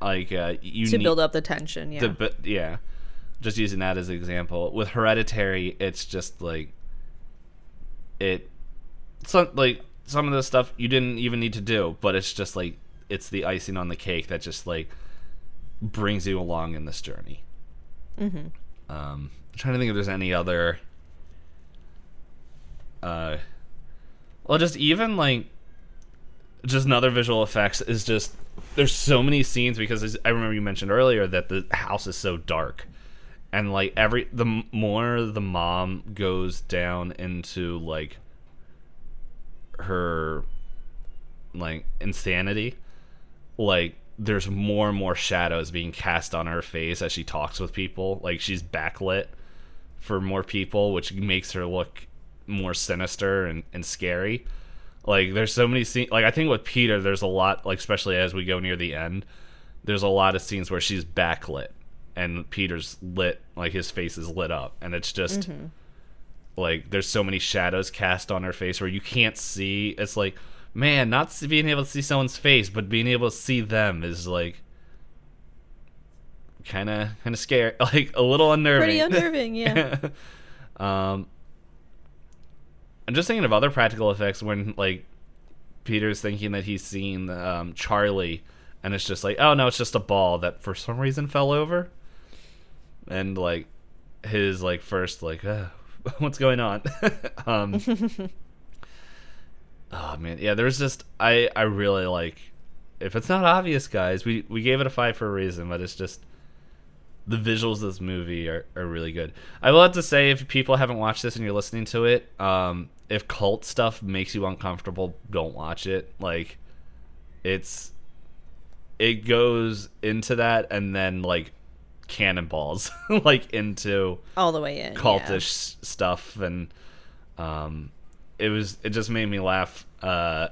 like uh you to need build up the tension, yeah. the but yeah just using that as an example with hereditary it's just like it some like some of the stuff you didn't even need to do but it's just like it's the icing on the cake that just like brings you along in this journey Mhm. um i'm trying to think if there's any other uh well just even like just another visual effects is just there's so many scenes because I remember you mentioned earlier that the house is so dark. And like every the more the mom goes down into like her like insanity like there's more and more shadows being cast on her face as she talks with people. Like she's backlit for more people which makes her look more sinister and, and scary like there's so many scenes like i think with peter there's a lot like especially as we go near the end there's a lot of scenes where she's backlit and peter's lit like his face is lit up. And it's just like there's so many shadows cast on her face where you can't see. It's like man not being able to see someone's face but being able to see them is like kind of kind of scary like a little unnerving. Pretty unnerving, yeah. um, I'm just thinking of other practical effects when like Peter's thinking that he's seen um, Charlie, and it's just like, oh no, it's just a ball that for some reason fell over, and like his like first like, uh, what's going on? um, oh man, yeah. There's just I I really like. If it's not obvious, guys, we we gave it a five for a reason, but it's just the visuals of this movie are, are really good. I will have to say, if people haven't watched this and you're listening to it, um, if cult stuff makes you uncomfortable, don't watch it. Like, it's it goes into that and then like cannonballs like into All the way in. yeah. cultish stuff and um it was it just made me laugh uh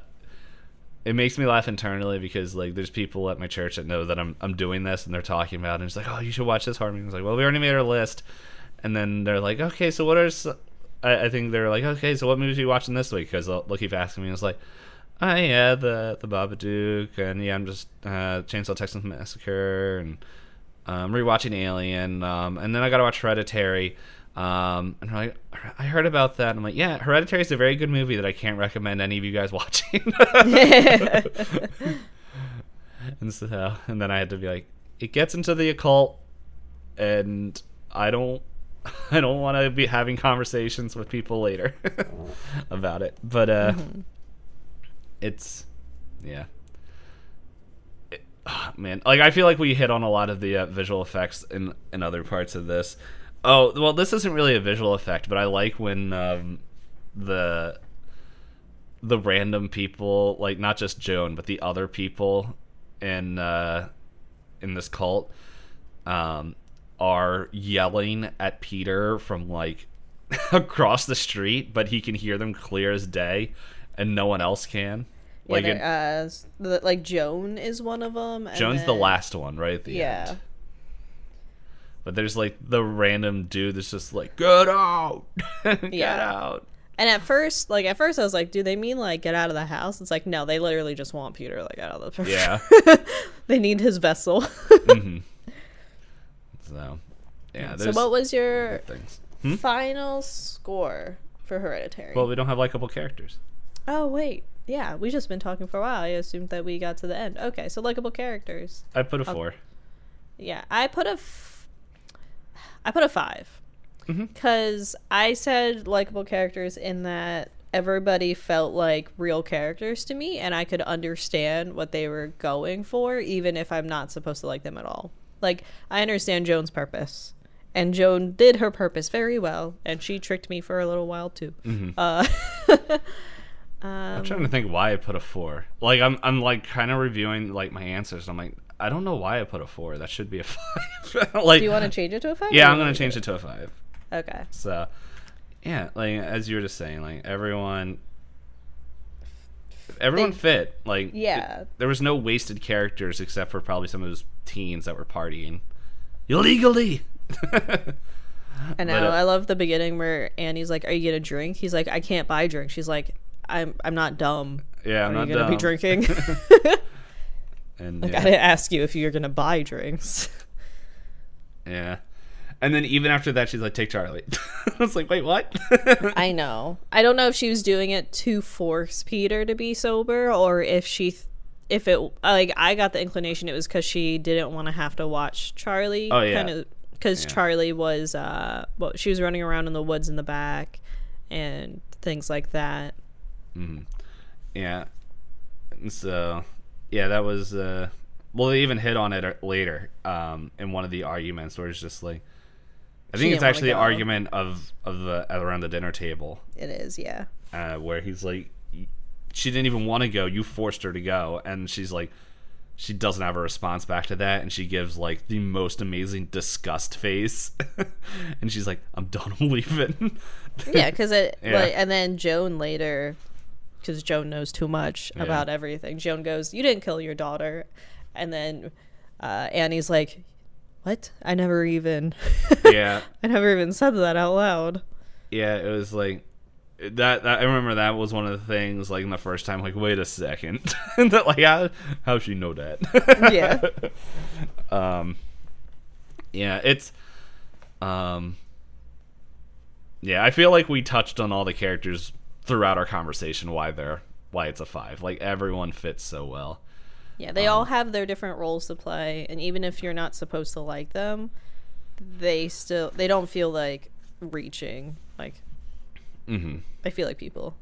it makes me laugh internally because like there's people at my church that know that I'm I'm doing this and they're talking about it and it's like oh you should watch this horror movie. It's like well we already made our list and then they're like okay so what are I think they're like okay so what movies are you watching this week because they'll, they'll keep asking me and it's like oh yeah the the Babadook and yeah I'm just uh Chainsaw Texas Massacre and um, rewatching Alien, um, and then I got to watch Hereditary. Um, and like, I heard about that. And I'm like, yeah, Hereditary is a very good movie that I can't recommend any of you guys watching. and so, and then I had to be like, it gets into the occult, and I don't, I don't want to be having conversations with people later about it. But uh, it's, yeah ah, man like i feel like we hit on a lot of the uh, visual effects in in other parts of this oh well this isn't really a visual effect but i like when um the the random people like not just joan but the other people in uh in this cult um are yelling at peter from like across the street but he can hear them clear as day and no one else can Yeah, like it- uh, like Joan is one of them. and Joan's the last one, right Yeah. end. But there's like the random dude that's just like, "Get out, get Yeah. out." And at first, like at first, I was like, "Do they mean like get out of the house?" It's like, no, they literally just want Peter like out of the. Yeah. they need his vessel. Mm-hmm. So, yeah. so, what was your things. Hmm? final score for Hereditary? Well, we don't have likable characters. oh wait, yeah, we just been talking for a while. I assumed that we got to the end. Okay, so likable characters. I put a four. Yeah, I put a, f- I put a 5 Mm-hmm. because I said likable characters in that everybody felt like real characters to me, and I could understand what they were going for, even if I'm not supposed to like them at all. Like I understand Joan's purpose, and Joan did her purpose very well, and she tricked me for a little while too. Mm-hmm. Uh, I'm trying to think why I put a four. Like I'm, I'm like kind of reviewing like my answers. And I'm like, I don't know why I put a four. That should be a five. like, do you want to change it to a five? yeah, I'm gonna change do it to a five. Okay. So, yeah, like as you were just saying, like everyone, everyone They- fit. Like, Yeah. it- there was no wasted characters except for probably some of those teens that were partying illegally. I know. But, uh, I love the beginning where Annie's like, "Are you gonna drink?" He's like, "I can't buy drink." She's like, "I'm I'm not dumb. yeah, I'm Are not you gonna be drinking?" And like, yeah, I didn't ask you if you're gonna buy drinks. yeah. and then even after that, she's like, "Take Charlie." I was like, "Wait, what?" I know. I don't know if she was doing it to force Peter to be sober, or if she, th- if it like I got the inclination it was because she didn't want to have to watch Charlie. Oh, yeah. Kind of because Yeah. Charlie was uh, well, she was running around in the woods in the back, and things like that. Mm-hmm. Yeah. So, yeah, that was. uh Well, they even hit on it uh, later um, in one of the arguments where it's just like, I think it's actually the argument of of the around the dinner table It is, yeah. uh, where he's like, she didn't even want to go. You forced her to go, and she's like, she doesn't have a response back to that, and she gives like the most amazing disgust face, and she's like, I'm done. I'm leaving. yeah, because it Yeah. like, and then Joan later, because Joan knows too much Yeah. about everything. Joan goes, "You didn't kill your daughter," and then uh, Annie's like, "What? I never even, yeah. I never even said that out loud." yeah, it was like that, that. I remember that was one of the things. Like in the first time, like wait a second, that like how how she know that? Yeah. Um. Yeah, it's. Um. Yeah, I feel like we touched on all the characters throughout our conversation. Why they're why it's a five. Like everyone fits so well. Yeah, they all have their different roles to play, and even if you're not supposed to like them, they still they don't feel like reaching. Like, Mm-hmm. I feel like people.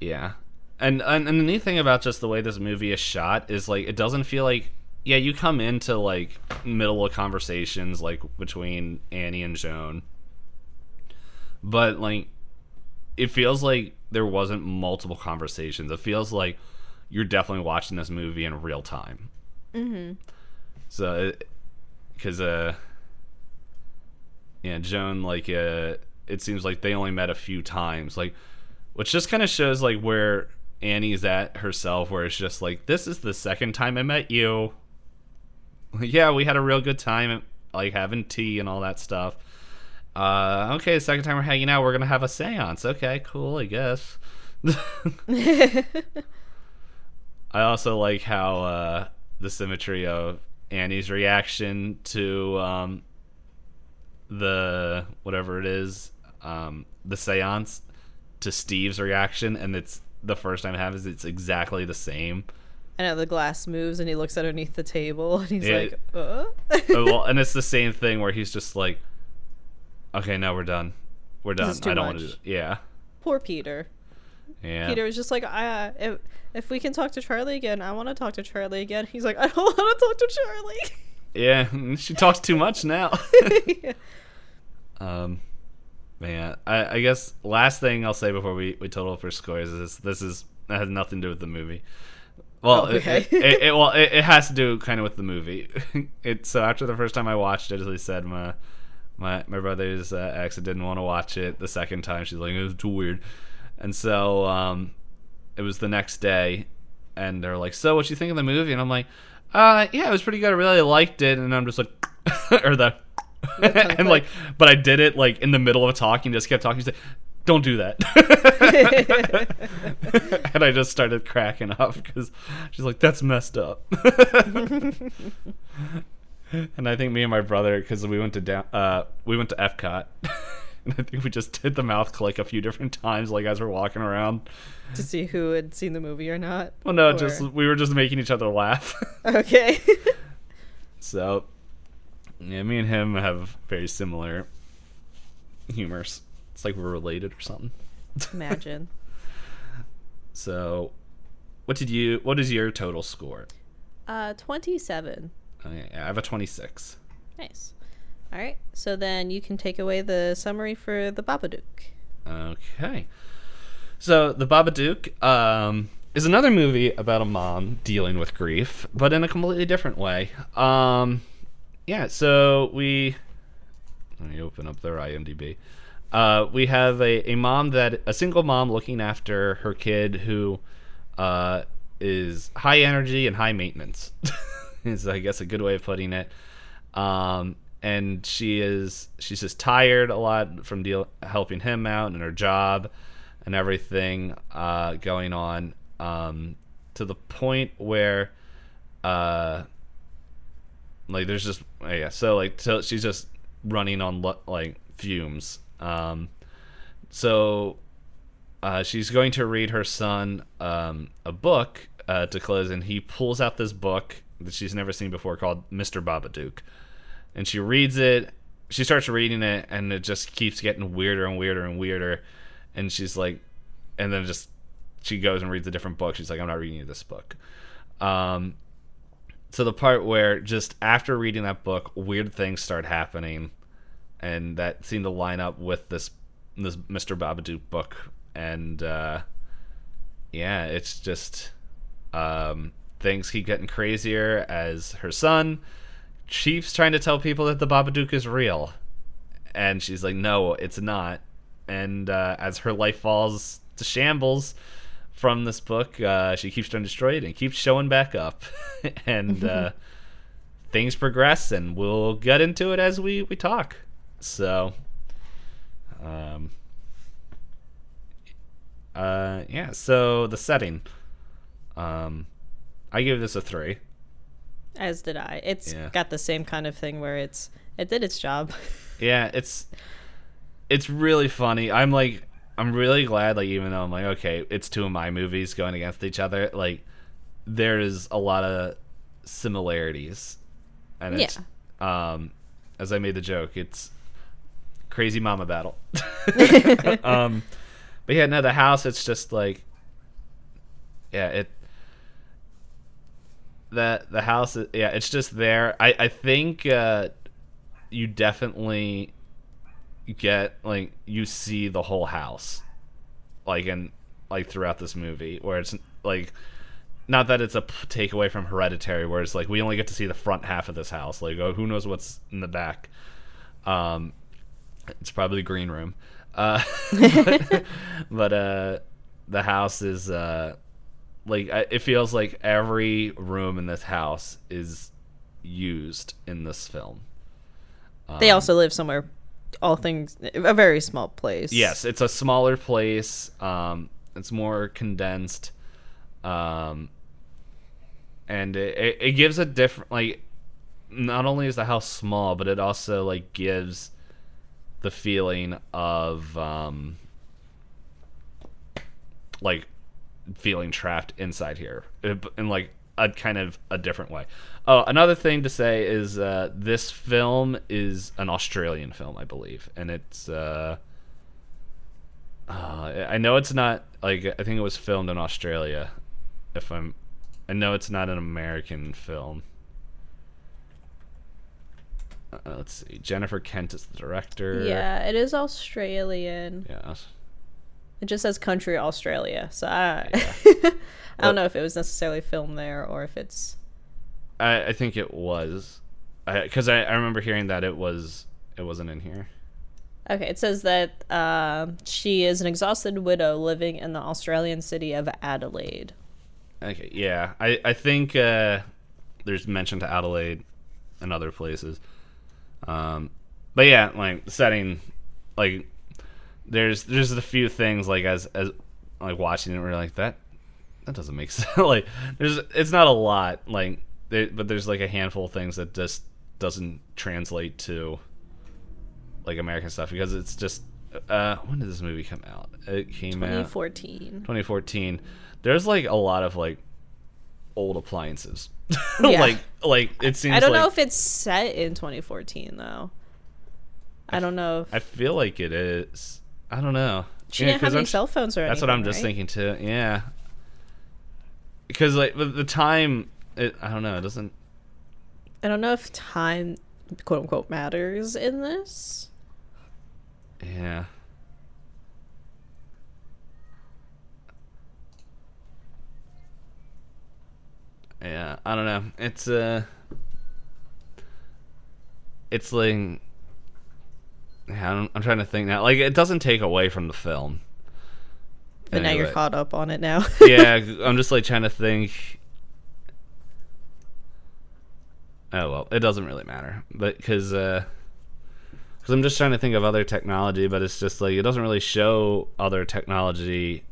Yeah, and, and and the neat thing about just the way this movie is shot is like it doesn't feel like yeah you come into like middle of conversations like between Annie and Joan, but like it feels like there wasn't multiple conversations. It feels like you're definitely watching this movie in real time. Mm-hmm. So, because uh, yeah, Joan like uh, it seems like they only met a few times, like, which just kind of shows like where Annie's at herself, where it's just like this is the second time I met you. yeah, we had a real good time, like having tea and all that stuff. Uh, okay, second time we're hanging out, we're gonna have a séance. Okay, cool, I guess. I also like how uh, the symmetry of Annie's reaction to um, the whatever it is, um, the séance, to Steve's reaction, and it's the first time I have it happens. It's exactly the same. I know the glass moves and he looks underneath the table and he's Yeah. like, uh? Oh, well, and it's the same thing where he's just like, "Okay, now we're done. We're done. I don't want to." do Yeah, Poor Peter. yeah. Peter was just like, I, uh, if, if we can talk to Charlie again, I want to talk to Charlie again. He's like, I don't want to talk to Charlie. Yeah, she talks too much now. Yeah. Um, man, I, I guess last thing I'll say before we, we total for scores is this is that has nothing to do with the movie. Well, it- Okay. it, it, it- well, it, it has to do kind of with the movie. it so after the first time I watched it, as I said, my my my brother's uh, ex didn't want to watch it. The second time, she's like, "It's too weird," and so um, it was the next day, and they're like, "So, what you think of the movie?" And I'm like, "Uh, yeah, it was pretty good. I really liked it." And I'm just like, or the, and like, but I did it like in the middle of talking, just kept talking. She's like, "Don't do that," and I just started cracking up because she's like, "That's messed up." and I think me and my brother, because we went to down, uh, we went to Epcot. And I think we just did the mouth click a few different times, like as we're walking around. to see who had seen the movie or not. Well, no, Or- just we were just making each other laugh. Okay. so, yeah, me and him have very similar humors. It's like we're related or something. Imagine. So, what did you? What is your total score? Uh, 27. I have a twenty-six. Nice. All right. So then you can take away the summary for the Babadook. Okay. So the Babadook um, is another movie about a mom dealing with grief, but in a completely different way. Um, yeah. So we let me open up their IMDb. Uh, we have a, a mom that a single mom looking after her kid who uh, is high energy and high maintenance. is I guess a good way of putting it. Um, and she is she's just tired a lot from deal helping him out and her job and everything uh, going on um, to the point where uh, like there's just yeah so like so she's just running on like fumes um, so uh, she's going to read her son um, a book uh, to close, and he pulls out this book that she's never seen before called Mr. Babadook. And she reads it. She starts reading it, and it just keeps getting weirder and weirder and weirder. And she's like, and then just she goes and reads a different book. She's like, I'm not reading you this book. Um, so the part where just after reading that book, weird things start happening, and that seemed to line up with this this Mr. Babadook book, and uh, yeah, it's just um, things keep getting crazier as her son keeps trying to tell people that the Babadook is real, and she's like, "No, it's not." And uh, as her life falls to shambles from this book, uh, she keeps trying to destroy it and keeps showing back up, and uh, things progress, and we'll get into it as we we talk. So, um, uh, yeah. So the setting, um, I give this a three. As did I. It's Yeah. got the same kind of thing where it's it did its job. Yeah, it's it's really funny. I'm like I'm really glad like even though I'm like okay, it's two of my movies going against each other, like there is a lot of similarities. And it's um as I made the joke, it's crazy mama battle. um but yeah, no, the house it's just like yeah, it the the house is- yeah, it's just there. I I think uh you definitely get like you see the whole house like in like throughout this movie where it's like not that it's a takeaway from hereditary where it's like we only get to see the front half of this house like oh who knows what's in the back um it's probably the green room uh but, but uh the house is uh like it feels like every room in this house is used in this film They also live somewhere, all things, a very small place. Yes, it's a smaller place. Um, it's more condensed, um, and it, it, it gives a different like. Not only is the house small, but it also like gives the feeling of um, like feeling trapped inside here in in, like a kind of a different way. Oh, another thing to say is uh, this film is an Australian film, I believe, and it's. Uh, uh, I know it's not like I think it was filmed in Australia. If I'm, I know it's not an American film. Uh, let's see. Jennifer Kent is the director. Yeah, it is Australian. Yeah. It just says country Australia. So I, Yeah. I don't know if it was necessarily filmed there or if it's. I, I think it was, because I, I, remember hearing that it was it wasn't in here. Okay, it says that uh, she is an exhausted widow living in the Australian city of Adelaide. Okay, yeah, I I think uh, there's mention to Adelaide and other places, um, but yeah, like setting, like there's there's a few things like as as like watching it, we're like that that doesn't make sense. like there's it's not a lot like there, but there's like a handful of things that just doesn't translate to like American stuff because it's just uh when did this movie come out? It came out 2014. 2014 there's like a lot of like old appliances Yeah. like like it seems I don't like, know if it's set in 2014 though. I don't know. If, i feel like it is i don't know she Yeah, didn't have any I'm- cell phones or that's what i'm anything, just right? thinking too yeah because like the, the time it i don't know it doesn't I don't know if time, quote unquote, matters in this. yeah yeah i don't know it's uh it's like I'm, I'm trying to think now like it doesn't take away from the film But now you're caught up on it now. yeah, I'm just like trying to think. Oh well, it doesn't really matter, but because uh, because I'm just trying to think of other technology, but it's just like it doesn't really show other technology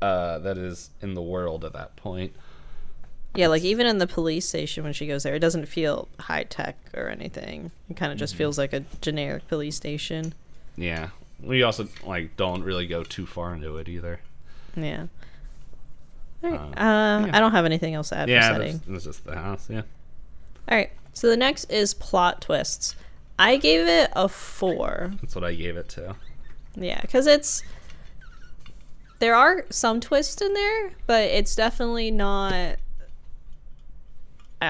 uh, that is in the world at that point. Yeah, like even in the police station when she goes there, it doesn't feel high tech or anything. It kind of Mm-hmm. just feels like a generic police station. Yeah, we also like don't really go too far into it either. Yeah. All right. Uh, Uh, yeah. I don't have anything else to add yeah, for that's, setting. that's just the house. Yeah, All right. So the next is plot twists. I gave it a four. that's what I gave it to. Yeah, because it's there are some twists in there, but it's definitely not.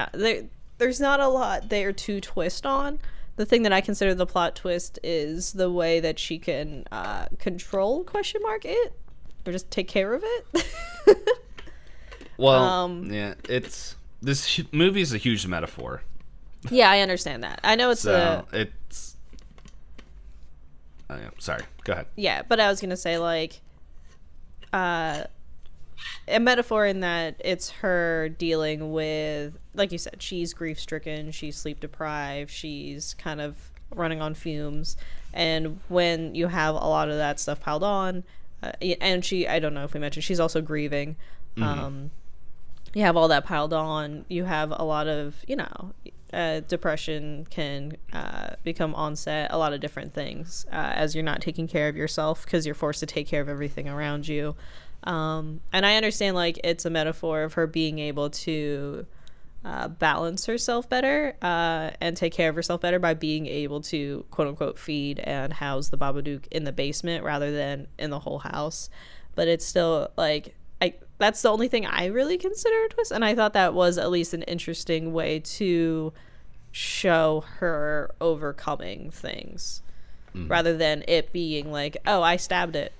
Uh, there, there's not a lot there to twist on. The thing that I consider the plot twist is the way that she can uh, control question mark it or just take care of it. Well, Um, yeah, it's this movie is a huge metaphor. yeah, I understand that. I know it's So a it's. Oh, yeah, sorry. Go ahead. yeah, but I was gonna say like, uh, a metaphor in that it's her dealing with, like you said, she's grief stricken, she's sleep deprived, she's kind of running on fumes, and when you have a lot of that stuff piled on, uh, and she, I don't know if we mentioned, she's also grieving. Um, you have all that piled on. You have a lot of, you know, uh, depression can uh, become onset, a lot of different things uh, as you're not taking care of yourself because you're forced to take care of everything around you. Um, and I understand, like, it's a metaphor of her being able to uh, balance herself better uh, and take care of herself better by being able to, quote unquote, feed and house the Babadook in the basement rather than in the whole house. But it's still, like, I that's the only thing I really consider a twist, and I thought that was at least an interesting way to show her overcoming things, rather than it being like, "Oh, I stabbed it."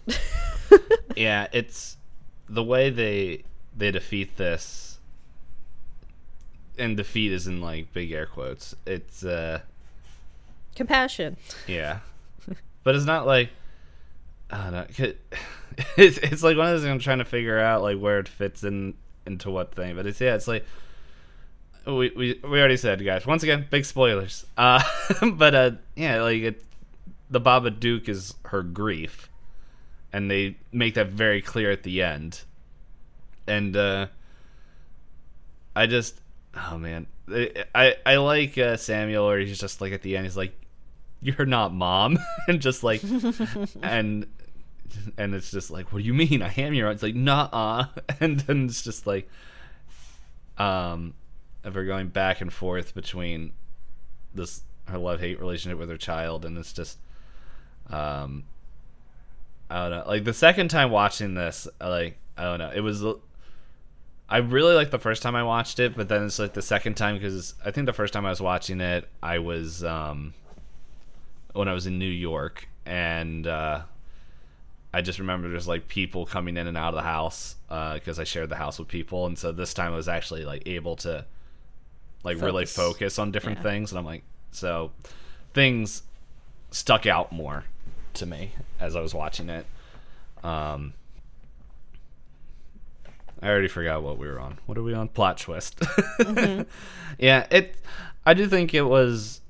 yeah, it's the way they they defeat this, and defeat is in like big air quotes. It's uh, Compassion. yeah, but it's not like I don't know. It's it's like one of those things I'm trying to figure out like where it fits in into what thing. But it's yeah, it's like we we we already said, guys. Once again, big spoilers. Uh, but uh, yeah, like it, the Babadook is her grief, and they make that very clear at the end. And uh, I just, oh man, I I like uh, Samuel, or he's just like at the end, he's like, "You're not mom," and just like, and and it's just like, "What do you mean? I am your." It's like, "Nah," and then it's just like, um, of her going back and forth between this her love hate relationship with her child, and it's just, um, I don't know. Like the second time watching this, like I don't know, it was. I really liked the first time I watched it, but then it's like the second time because I think the first time I was watching it, I was um, when I was in New York, and uh, I just remember there's like people coming in and out of the house because I shared the house with people, and so this time I was actually like able to like really Focus. focus on different Yeah. things, and I'm like, so things stuck out more to me as I was watching it. Um, I already forgot what we were on. What are we on? Plot twist. yeah, it. I do think it was.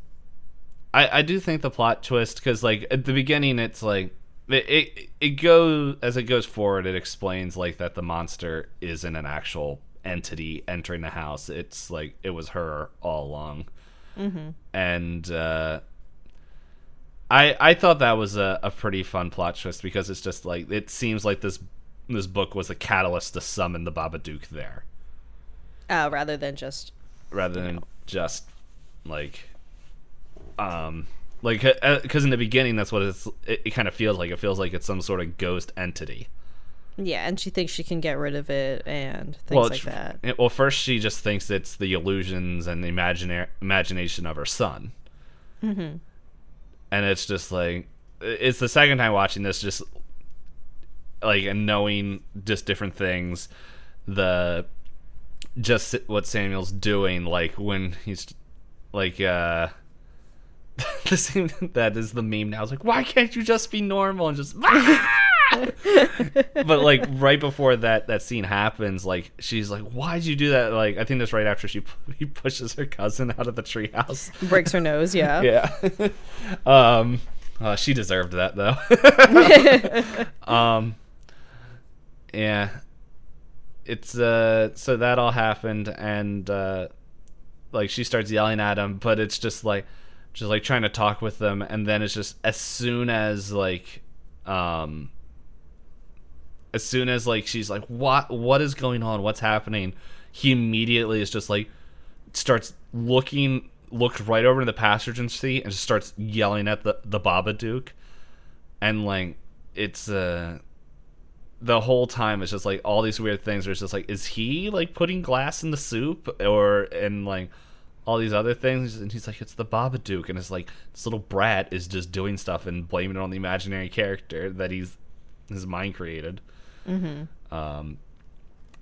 I I do think the plot twist because like at the beginning it's like it, it it goes as it goes forward it explains like that the monster isn't an actual entity entering the house. It's like it was her all along, and. uh I, I thought that was a, a pretty fun plot twist because it's just like it seems like this this book was a catalyst to summon the Babadook there. Uh, rather than just rather than just like um like because in the beginning that's what it's it, it kind of feels like. It feels like it's some sort of ghost entity. Yeah, and she thinks she can get rid of it and things well like that. it- well first she just thinks it's the illusions and the imagina- imagination of her son. Mm-hmm. And it's just like it's the second time watching this just like and knowing just different things the just what samuel's doing like when he's like uh the same that is the meme now. It's like why can't you just be normal and just but like right before that that scene happens like she's like why'd you do that? Like i think that's right after she he pushes her cousin out of the treehouse. Breaks her nose, yeah. yeah. Um uh, she deserved that though. Um yeah. It's uh so that all happened and uh like she starts yelling at him but it's just like just like trying to talk with them and then it's just as soon as like um as soon as like she's like what what is going on? What's happening? He immediately is just like starts looking looks right over to the passenger seat and just starts yelling at the the Babadook. And like it's uh the whole time it's just like all these weird things where it's just like is he like putting glass in the soup or and like all these other things? And he's like it's the Babadook. And it's like this little brat is just doing stuff and blaming it on the imaginary character that he's his mind created um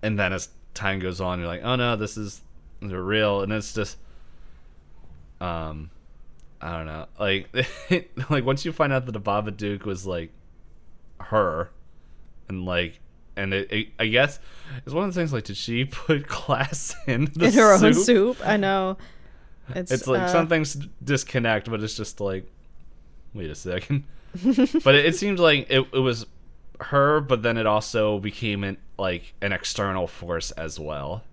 and then as time goes on you're like oh no this is they're real and it's just um i don't know like like once you find out that the Babadook was like her and like and it, it i guess it's one of the things like did she put glass in the In her own soup? soup. I know. It's, it's like uh, some things disconnect but it's just like wait a second but it, it seems like it, it was her but then it also became an like an external force as well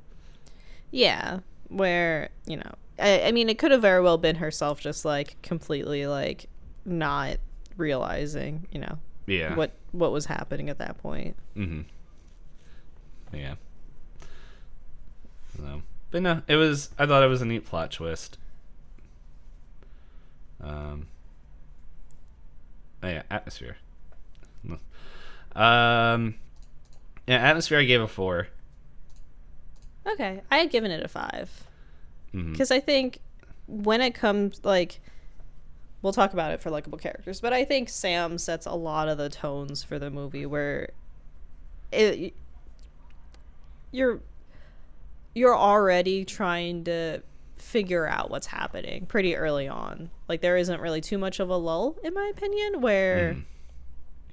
Yeah, where you know, I, I mean, it could have very well been herself, just like completely like not realizing, you know, yeah what what was happening at that point. Mm-hmm. Yeah. So, but no, it was. I thought it was a neat plot twist. Um. Oh yeah, atmosphere. Um. Yeah, atmosphere I gave a four. Okay, I had given it a five because I think when it comes like, we'll talk about it for likable characters, but I think Sam sets a lot of the tones for the movie where it you're you're already trying to figure out what's happening pretty early on. Like there isn't really too much of a lull, in my opinion, where Mm.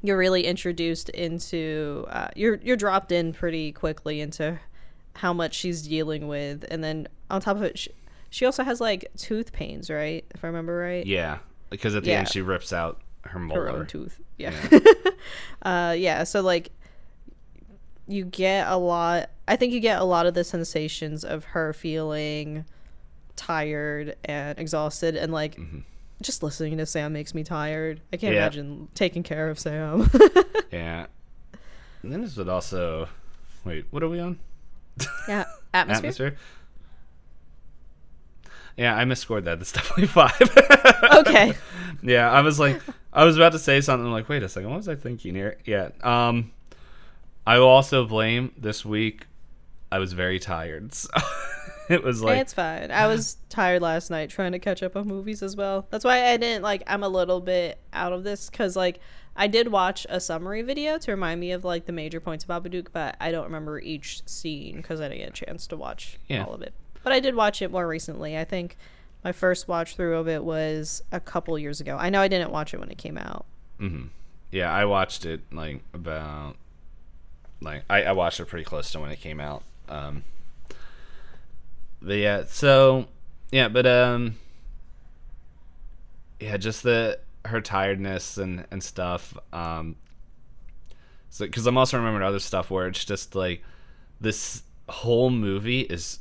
You're really introduced into uh, you're you're dropped in pretty quickly into how much she's dealing with, and then on top of it, she, she also has like tooth pains, right? If I remember right, Yeah, because at the Yeah. end she rips out her molar. her own tooth. Yeah. uh, yeah. So like, you get a lot. I think you get a lot of the sensations of her feeling tired and exhausted, and like. Just listening to Sam makes me tired. I can't. Yeah. imagine taking care of Sam. Yeah. And then this would also. Wait, what are we on? yeah, atmosphere. Atmosphere. Yeah, I misscored that. That's definitely five. Okay. yeah, I was like, I was about to say something. I'm like, wait a second, what was I thinking here? Yeah. Um, I will also blame this week. I was very tired. So it was like, it's fine. I was tired last night trying to catch up on movies as well. That's why I didn't like. I'm a little bit out of this because like I did watch a summary video to remind me of like the major points of Babadook, but I don't remember each scene because I didn't get a chance to watch Yeah. all of it. But I did watch it more recently. I think my first watch through of it was a couple years ago. I know I didn't watch it when it came out. mhm. yeah, I watched it like about, like I, I watched it pretty close to when it came out. Um, but yeah, so yeah, but um, yeah, just the her tiredness and and stuff. Um, so because I'm also remembering other stuff where it's just like this whole movie is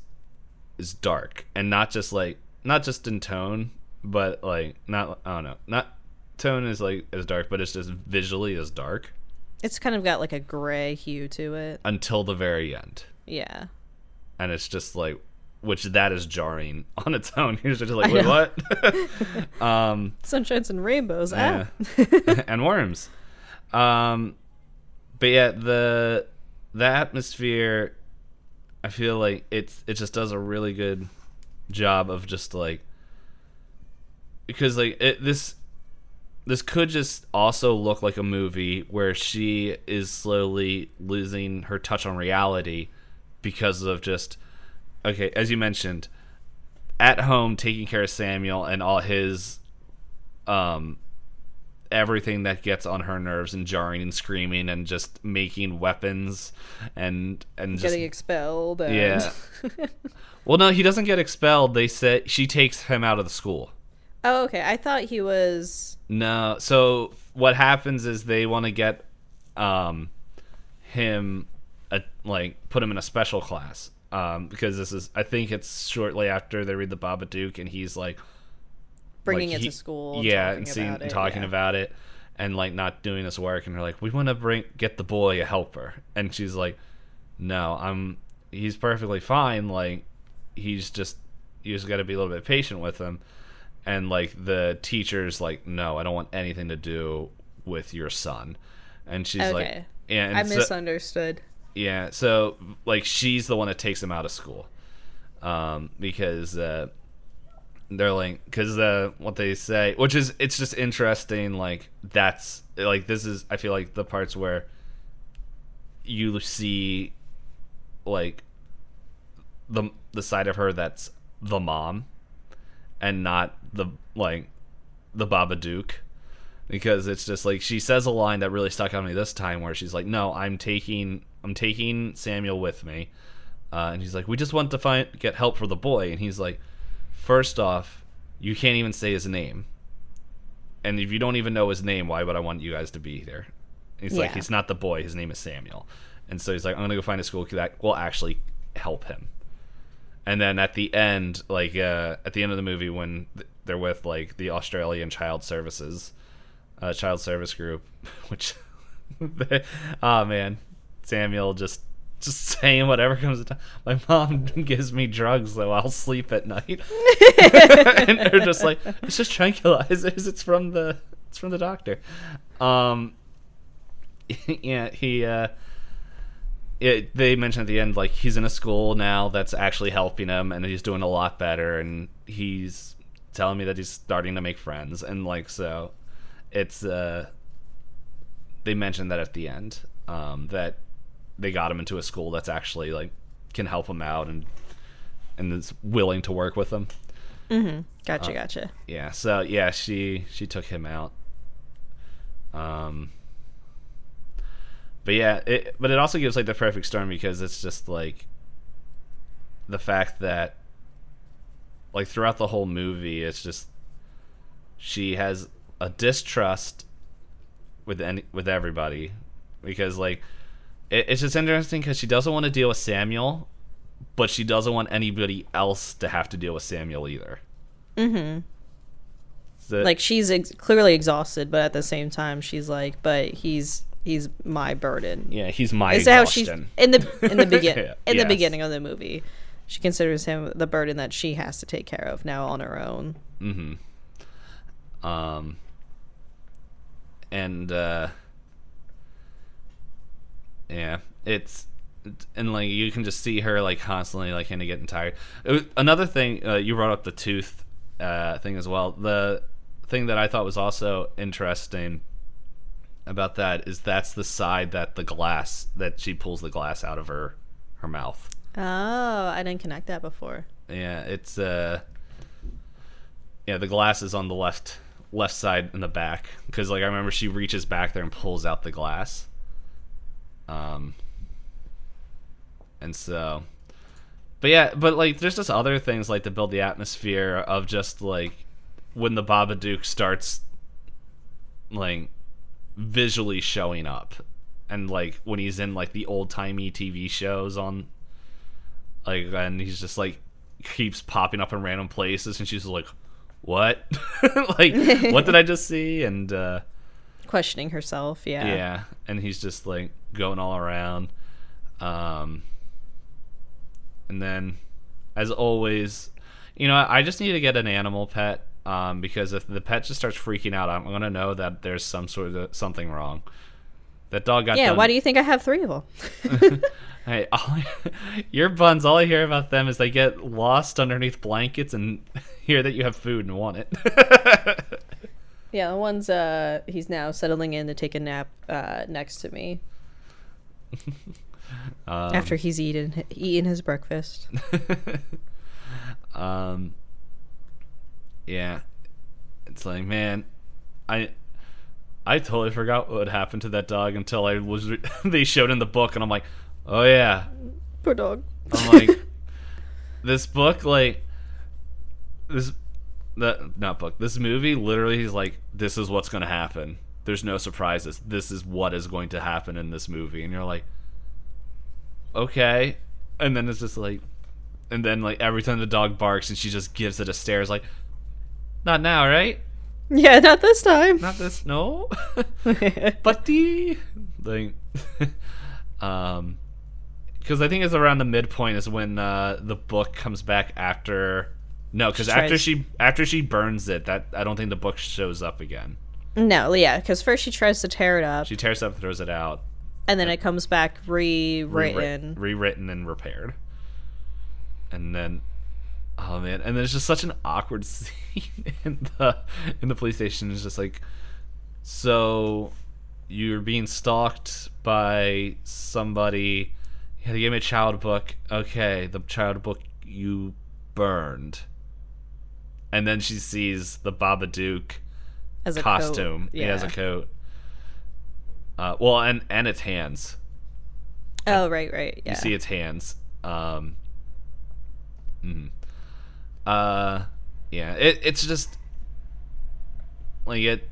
is dark and not just like not just in tone, but like not I don't know, not tone is like as dark, but it's just visually as dark It's kind of got like a gray hue to it. until the very end, Yeah. and it's just like which that is jarring on its own. You're just like, wait, what? um, Sunshines and rainbows. yeah. Ah. and worms. Um, but yeah, the the atmosphere, I feel like it's it just does a really good job of just like because like it this this could just also look like a movie where she is slowly losing her touch on reality because of just okay as you mentioned at home taking care of Samuel and all his um everything that gets on her nerves and jarring and screaming and just making weapons and and just Getting expelled. And... yeah. well, no, he doesn't get expelled. They say she takes him out of the school. Oh, okay. I thought he was. No, so what happens is they want to get um him a, like put him in a special class um because this is I think it's shortly after they read the Babadook and he's like bringing like, it he- to school. yeah, talking and seeing and talking yeah. about it, and like not doing this work, and they're like, we want to bring get the boy a helper, and she's like, no, I'm he's perfectly fine, like he's just you just got to be a little bit patient with him, and like the teacher's like, no, I don't want anything to do with your son, and she's like, Okay. yeah, and I so- misunderstood. Yeah, so like she's the one that takes him out of school, um, because uh, they're like, because uh, what they say, which is it's just interesting. Like that's like this is I feel like the parts where you see like the the side of her that's the mom, and not the like the Babadook because it's just like she says a line that really stuck on me this time where she's like no i'm taking i'm taking samuel with me. Uh, and he's like we just want to find get help for the boy. And he's like first off you can't even say his name. And if you don't even know his name why would i want you guys to be there he's like he's not the boy. His name is samuel. And so he's like i'm gonna go find a school that will actually help him. And then at the end like uh, at the end of the movie when they're with like the australian child services uh, child service group which oh man samuel just just saying whatever comes to my mom gives me drugs so i'll sleep at night. And they're just like it's just tranquilizers. It's from the it's from the doctor. Um yeah he uh it, they mentioned at the end like he's in a school now that's actually helping him and he's doing a lot better and he's telling me that he's starting to make friends and like so it's uh they mentioned that at the end um that they got him into a school that's actually like can help him out and and is willing to work with him. Gotcha, gotcha. yeah so yeah she she took him out. Um but yeah it but it also gives like the perfect storm because it's just like the fact that like throughout the whole movie it's just she has a distrust with any with everybody because like it, it's just interesting because she doesn't want to deal with samuel but she doesn't want anybody else to have to deal with samuel either mm-hmm So, Like she's ex- clearly exhausted, but at the same time, she's like, "But he's he's my burden." Yeah, he's my Is how she's in the in the begin in Yes. the beginning of the movie. She considers him the burden that she has to take care of now on her own. Mm-hmm. Um and uh yeah it's and like you can just see her like constantly like kind of getting tired was- another thing uh, you brought up the tooth uh thing as well the thing that i thought was also interesting about that is that's the side that the glass that she pulls the glass out of her her mouth Oh, I didn't connect that before. Yeah, it's uh Yeah, the glass is on the left left side in the back because like I remember she reaches back there and pulls out the glass. Um and so but yeah, but like there's just other things like to build the atmosphere of just like when the Babadook starts like visually showing up. And like when he's in like the old timey TV shows on like and he's just like keeps popping up in random places and she's like what? Like what did i just see? And uh Questioning herself, yeah. yeah and he's just like going all around um and then as always you know i just need to get an animal pet um because if the pet just starts freaking out i'm gonna know that there's some sort of something wrong that dog got Yeah, done- why do you think I have three of them? Hey, all, your buns. All I hear about them is they get lost underneath blankets and hear that you have food and want it. Yeah, the one's uh he's now settling in to take a nap uh next to me um, after he's eaten eaten his breakfast. um, yeah, it's like man, I I totally forgot what happened to that dog until I was re- they showed in the book, and I'm like, oh yeah, Poor dog. I'm like, this book, like, this, that not book, this movie, literally, he's like, this is what's gonna happen. There's no surprises. This is what is going to happen in this movie, and you're like, okay, and then it's just like, and then like every time the dog barks, and she just gives it a stare, it's like, not now, right? Yeah, not this time. Not this, no, buddy. Like, um, because I think it's around the midpoint is when uh, the book comes back after. No, because after tries- she after she burns it, that I don't think the book shows up again. no, yeah, because first she tries to tear it up, She tears it up, throws it out, and then it comes back rewritten. rewrit- rewritten and repaired, and then, oh man, and there's just such an awkward scene in the in the police station. It's just like, so you're being stalked by somebody. Yeah, they gave me a child book. Okay, the child book you burned. And then she sees the Babadook as a costume. Coat. He has a coat. Uh, well, and and its hands. Oh, right, right. Yeah. You see its hands. Um, mhm. Uh, yeah. It it's just like it.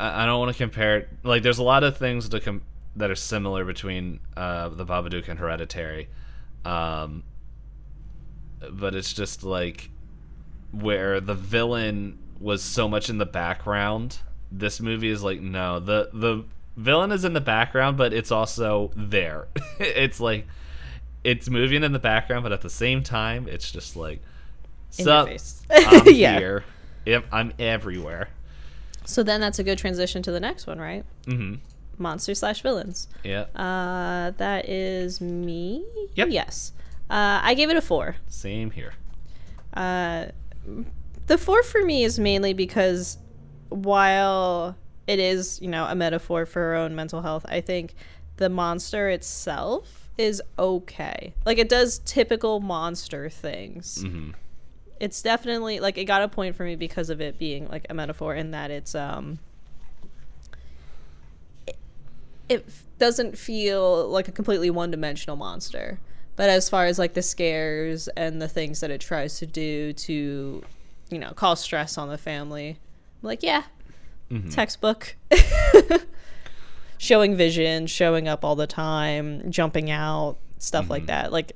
I, I don't want to compare it. Like, there's a lot of things to com- that are similar between uh, the Babadook and Hereditary, um, but it's just like where the villain was so much in the background. This movie is like no, the the villain is in the background, but it's also there. it's like it's moving in the background, but at the same time, it's just like sup. I'm Yeah. here. I'm everywhere. So then that's a good transition to the next one, right? hmm monster slash villains. Yeah. Uh, that is me. Yep. Yes. Uh, I gave it a four. Same here. Uh, the four for me is mainly because while it is, you know, a metaphor for our own mental health, I think the monster itself is okay. Like it does typical monster things. hmm It's definitely like it got a point for me because of it being like a metaphor in that it's um it, it doesn't feel like a completely one-dimensional monster. But as far as like the scares and the things that it tries to do to, you know, cause stress on the family, I'm like, yeah, textbook. showing vision, showing up all the time, jumping out, stuff like that. Like,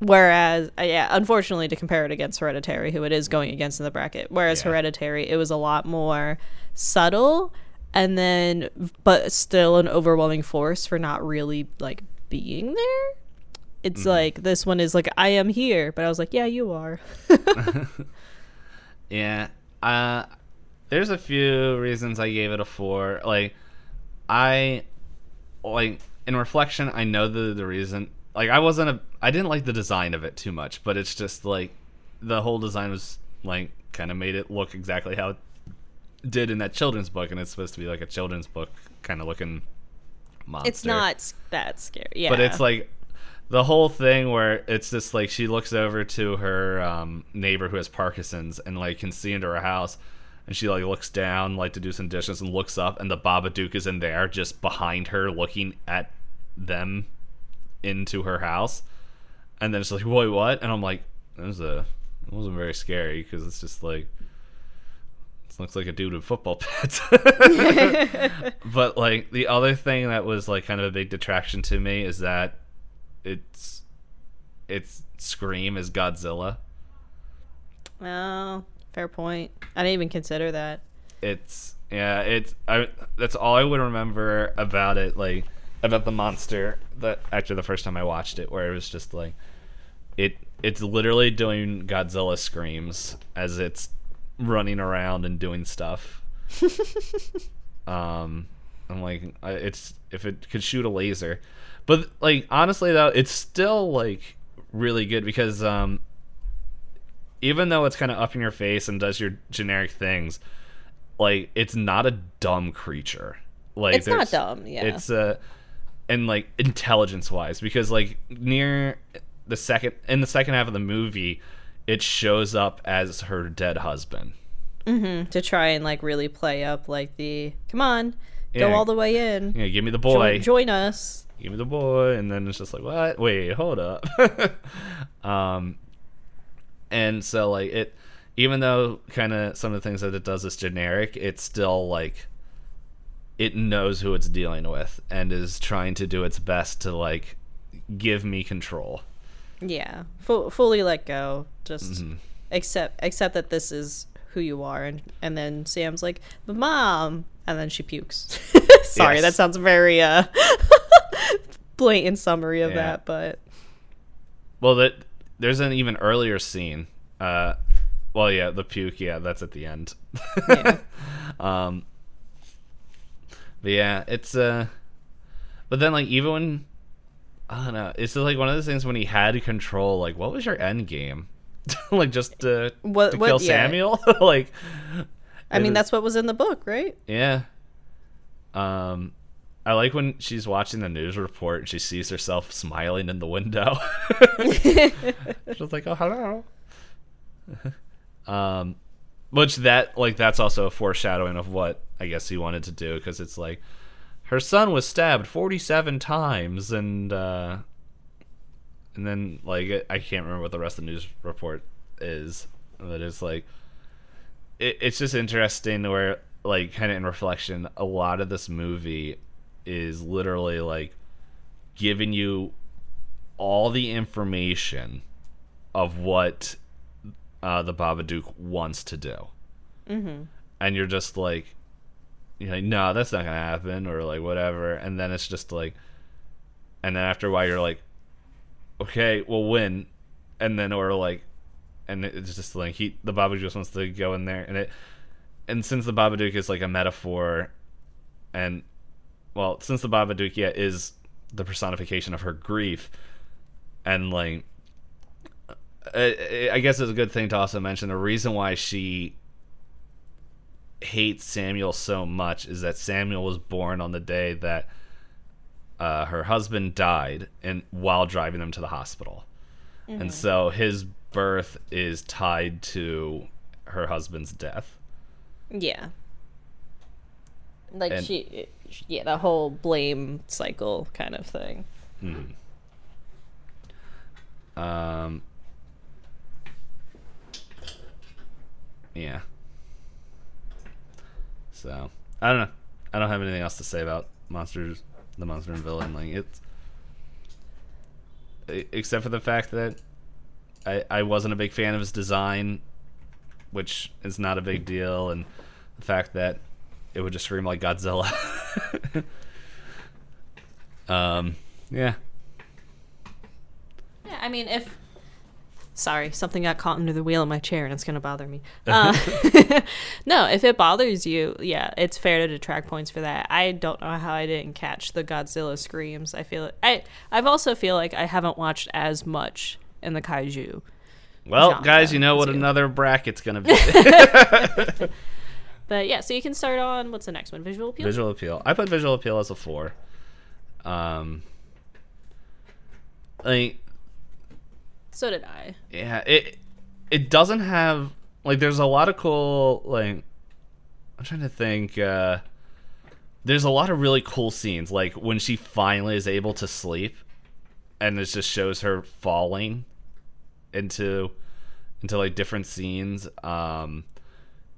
whereas, uh, yeah, unfortunately, to compare it against Hereditary, who it is going against in the bracket, whereas Yeah. Hereditary, it was a lot more subtle and then, but still an overwhelming force for not really like being there. It's like this one is like I am here, but I was like, yeah, you are. Yeah. Uh there's a few reasons I gave it a 4. Like I like in reflection, I know the the reason like I wasn't a I didn't like the design of it too much, but it's just like the whole design was like kind of made it look exactly how it did in that children's book and it's supposed to be like a children's book kind of looking monster. It's not that scary. Yeah, But it's like the whole thing where it's just like she looks over to her um, neighbor who has Parkinson's and like can see into her house, and she like looks down like to do some dishes and looks up, and the Babadook is in there just behind her looking at them into her house, and then it's like wait what? And I'm like that was a it wasn't very scary because it's just like. This looks like a dude with football pads. but like the other thing that was like kind of a big detraction to me is that it's its scream is Godzilla. Oh, fair point. I didn't even consider that. It's yeah, it's I that's all I would remember about it like about the monster that actually the first time I watched it where it was just like it it's literally doing Godzilla screams as it's running around and doing stuff. um I'm like it's if it could shoot a laser. But like honestly though, it's still like really good because um even though it's kind of up in your face and does your generic things, like it's not a dumb creature. Like It's not dumb, yeah. It's uh and like intelligence wise because like near the second in the second half of the movie it shows up as her dead husband. to try and like really play up like the come on, go Yeah. all the way in, Yeah, give me the join, boy. join us. Give me the boy and then it's just like what wait hold up um and so like it even though kind of some of the things that it does is generic it's still like it knows who it's dealing with and is trying to do its best to like give me control Yeah, Fu- fully let go. Just Mm-hmm. accept accept that this is who you are, and and then Sam's like, "But mom," and then she pukes. Sorry, Yes. that sounds very uh blatant summary of Yeah. that, but well that there's an even earlier scene uh well yeah the puke yeah that's at the end yeah. Um, but yeah, it's uh, but then like even when I don't know, it's just, like one of those things when he had control. Like, what was your end game? like just to, What- to what- kill yeah. Samuel? like, I mean, that's what was in the book, right? yeah. Um, I like when she's watching the news report and she sees herself smiling in the window. She's like, "Oh, hello." um, which that like that's also a foreshadowing of what I guess he wanted to do because it's like her son was stabbed forty-seven times and uh, and then like I can't remember what the rest of the news report is, but it's like it, it's just interesting where like kind of in reflection a lot of this movie is literally like giving you all the information of what uh, the Babadook wants to do, mm-hmm. and you're just like, you're like, no, that's not gonna happen, or like whatever, and then it's just like, and then after a while you're like, okay, well when, and then or like, and it's just like he the Babadook just wants to go in there, and it, and since the Babadook is like a metaphor, and well, since the Babadook yeah, is the personification of her grief, and like, I, I guess it's a good thing to also mention the reason why she hates Samuel so much is that Samuel was born on the day that uh, her husband died, and while driving them to the hospital, and so his birth is tied to her husband's death. Yeah. Like And- she, yeah, the whole blame cycle kind of thing. Um. Yeah. So I don't know. I don't have anything else to say about monsters, the monster and villain. Like it's, except for the fact that I I wasn't a big fan of his design, which is not a big deal, and the fact that it would just scream like Godzilla. um. Yeah. Yeah, I mean, if sorry, something got caught under the wheel of my chair and it's gonna bother me. Uh, no, if it bothers you, yeah, it's fair to detract points for that. I don't know how I didn't catch the Godzilla screams. I feel I I've also feel like I haven't watched as much in the kaiju. Well, genre guys, you know what another bracket's gonna be. But yeah, so you can start on what's the next one? Visual appeal. visual appeal. I put visual appeal as a four. Um, like So did I. yeah, it it doesn't have like there's a lot of cool like I'm trying to think. uh There's a lot of really cool scenes, like when she finally is able to sleep, and it just shows her falling into into like different scenes. Um,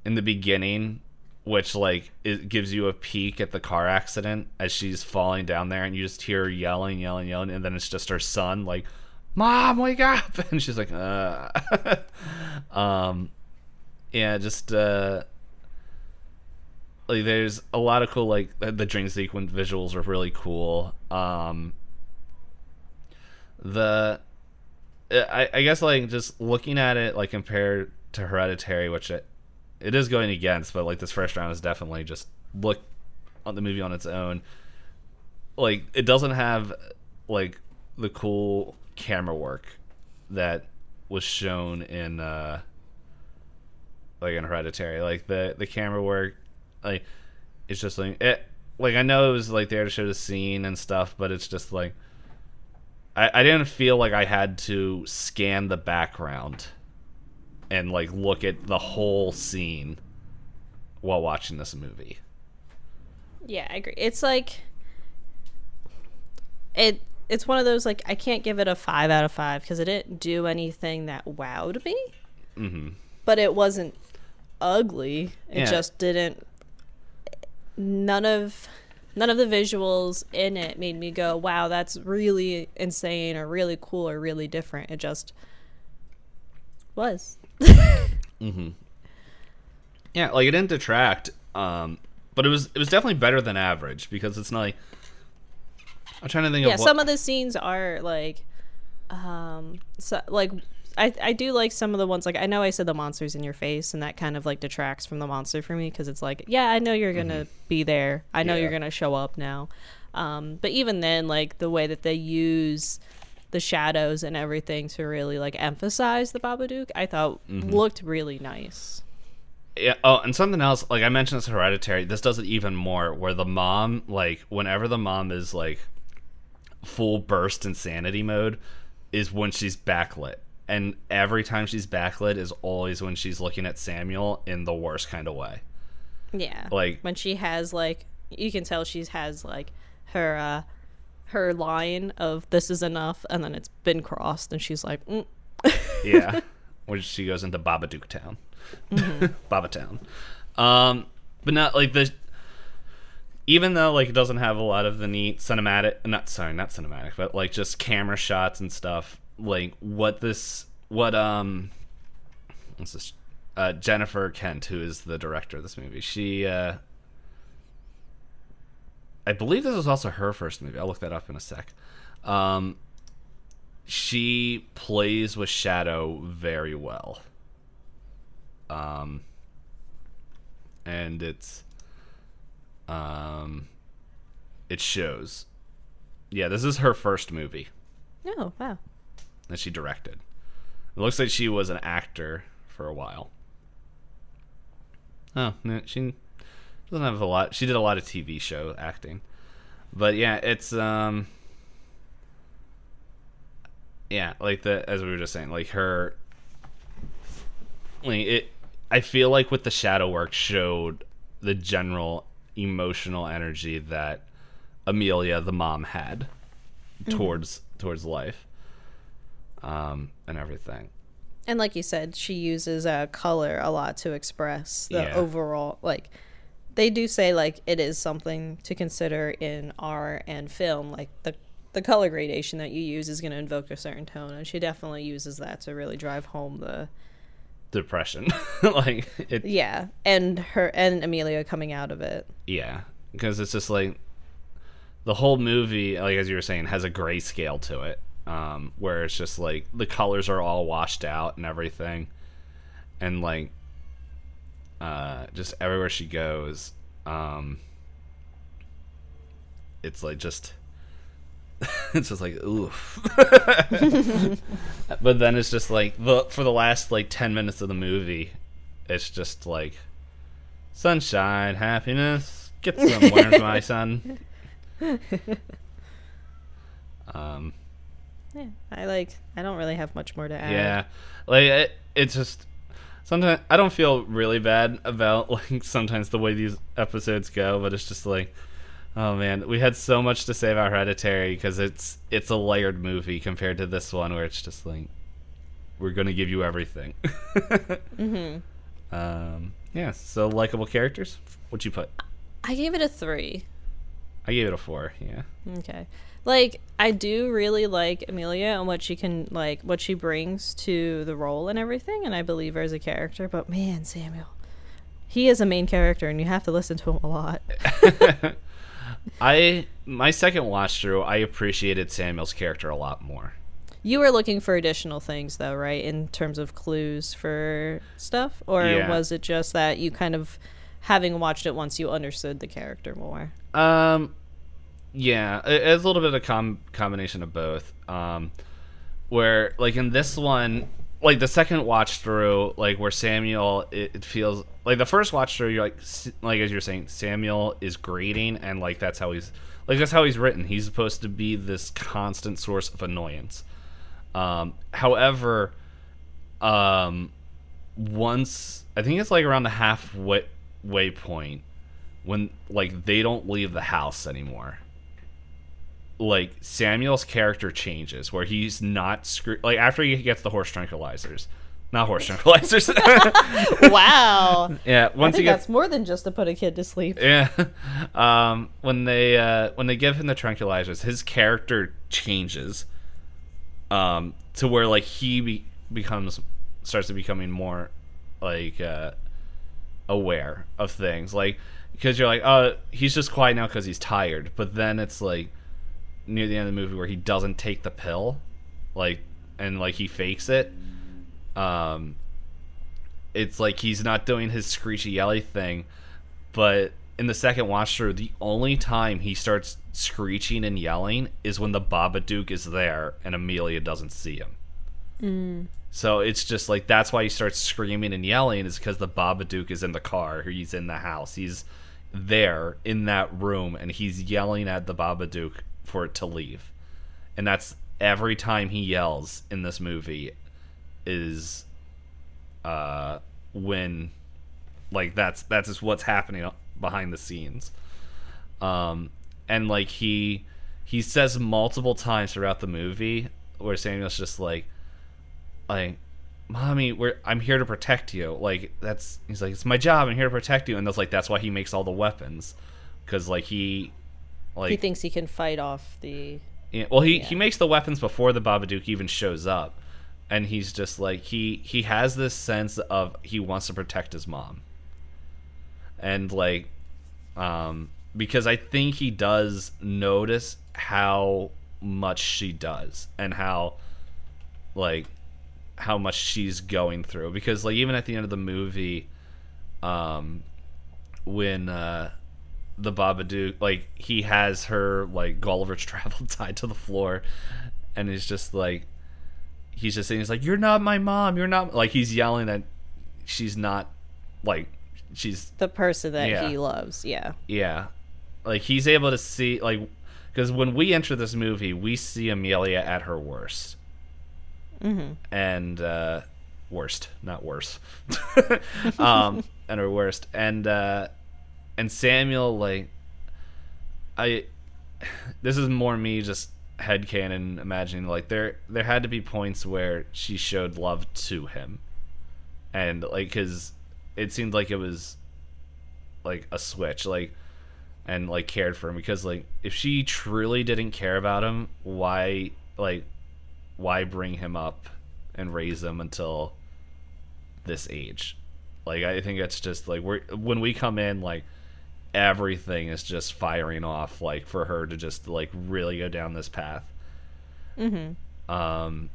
in the beginning, which like it gives you a peek at the car accident as she's falling down there, and you just hear her yelling, yelling, yelling, and then it's just her son like, "Mom, wake up!" and she's like, "Uh." um, yeah, just uh, like there's a lot of cool like the dream sequence visuals are really cool. Um, the I, I guess like just looking at it like compared to Hereditary, which it, it is going against, but like this first round is definitely just look on the movie on its own. Like it doesn't have like the cool camera work that was shown in uh like in Hereditary. Like the the camera work like it's just like it like I know it was like there to show the scene and stuff, but it's just like I, I didn't feel like I had to scan the background and like look at the whole scene while watching this movie. Yeah, I agree. It's like it. It's one of those like I can't give it a five out of five because it didn't do anything that wowed me. Mm-hmm. But it wasn't ugly. It Yeah. just didn't. None of none of the visuals in it made me go, "Wow, that's really insane," or "really cool," or "really different." It just was. Yeah, like it didn't detract, um, but it was it was definitely better than average because it's not like I'm trying to think yeah of what, some of the scenes are like um so like I, I do like some of the ones like I know I said the monsters in your face and that kind of like detracts from the monster for me because it's like yeah I know you're gonna be there I know Mm-hmm. Yeah. you're gonna show up now um but even then like the way that they use the shadows and everything to really like emphasize the Babadook I thought Mm-hmm. looked really nice Yeah. Oh, and something else. Like I mentioned, this hereditary. This does it even more. Where the mom, like, whenever the mom is like full burst insanity mode, is when she's backlit, and every time she's backlit is always when she's looking at Samuel in the worst kind of way. yeah Like- when she has like you can tell she has like her uh her line of this is enough and then it's been crossed and she's like mm. Yeah. which she goes into Babadook Town, Baba Town. Um, but not like the. Even though like it doesn't have a lot of the neat cinematic, not sorry, not cinematic, but like just camera shots and stuff. Like what this, what um, what's this? Uh, Jennifer Kent, who is the director of this movie, she. uh I believe this was also her first movie. I'll look that up in a sec. Um, she plays with shadow very well um and it's um it shows. Yeah, this is her first movie Oh wow. that she directed. It looks like she was an actor for a while. Oh, no, she doesn't have a lot. She did a lot of TV show acting, but yeah, it's um, yeah, like the as we were just saying, like her, like it. I feel like with the shadow work showed the general emotional energy that Amelia, the mom, had towards towards life, um, and everything. And like you said, she uses uh, color a lot to express the Yeah. overall. Like they do say, like it is something to consider in art and film. Like the the color gradation that you use is going to invoke a certain tone, and she definitely uses that to really drive home the Depression, like it. yeah. And her and Amelia coming out of it. Yeah, because it's just like the whole movie, like as you were saying, has a grayscale to it, um, where it's just like the colors are all washed out and everything, and like uh, just everywhere she goes, um, it's like just. it's just like oof, but then it's just like the for the last like ten minutes of the movie, it's just like sunshine, happiness. Get somewhere, my son. Um, Yeah, I like. I don't really have much more to add. yeah, like it, it's just sometimes I don't feel really bad about like sometimes the way these episodes go, but it's just like, oh man, we had so much to say about Hereditary because it's it's a layered movie compared to this one where it's just like we're gonna give you everything. Mm-hmm. um, yeah, so likable characters. What'd you put? I gave it a three. I gave it a four. Yeah. Okay. Like I do really like Amelia and what she can like what she brings to the role and everything and I believe her as a character, but man, Samuel. He is a main character and you have to listen to him a lot. I my second watch through, I appreciated Samuel's character a lot more. You were looking for additional things though, right? In terms of clues for stuff or Yeah. was it just that you kind of having watched it once you understood the character more? Um, yeah, it- it's a little bit of a com- combination of both. Um, where like in this one, like the second watch through, like where Samuel, it, it feels like the first watch through, you're like, like as you're saying, Samuel is grading, and like that's how he's like that's how he's written. He's supposed to be this constant source of annoyance. Um, however, um, once I think it's like around the halfway way point when like they don't leave the house anymore. Like Samuel's character changes where he's not scre- like after he gets the horse tranquilizers, not horse tranquilizers. wow. yeah, I once he think gets that's more than just to put a kid to sleep. yeah. Um, when they uh, when they give him the tranquilizers, his character changes. Um, to where like he be- becomes starts to becoming more like uh, aware of things, like because you're like, oh, he's just quiet now because he's tired. But then it's like near the end of the movie where he doesn't take the pill, like and like he fakes it. Um, it's like he's not doing his screechy yelly thing but in the second watch through, the only time he starts screeching and yelling is when the Babadook is there and Amelia doesn't see him. So it's just like that's why he starts screaming and yelling is because the Babadook is in the car, he's in the house, he's there in that room, and he's yelling at the Babadook for it to leave. And that's every time he yells in this movie is uh when like that's that's just what's happening behind the scenes. Um and like he he says multiple times throughout the movie where samuel's just like like mommy we're i'm here to protect you. Like that's he's like it's my job. I'm here to protect you. And that's like that's why he makes all the weapons. Because like he like He thinks he can fight off the yeah, well, he, Yeah. he makes the weapons before the Babadook even shows up, and he's just like he he has this sense of he wants to protect his mom, and like, um, because I think he does notice how much she does and how, like, how much she's going through. Because like even at the end of the movie, um, when uh the Babadook, like he has her like Gulliver's Travel tied to the floor, and he's just like, he's just saying, he's like, "You're not my mom. You're not." Like he's yelling that she's not, like she's The person that Yeah. he loves. Yeah. yeah, like he's able to see like because when we enter this movie, we see Amelia at her worst, Mm-hmm. and uh, worst, not worse, um, and her worst, and uh, and Samuel like I this is more me just headcanon imagining like there there had to be points where she showed love to him. And like because it seemed like it was like a switch like and like cared for him. Because like if she truly didn't care about him why like why bring him up and raise him until this age? Like i think it's just like we're when we come in like everything is just firing off like for her to just like really go down this path Mm-hmm. um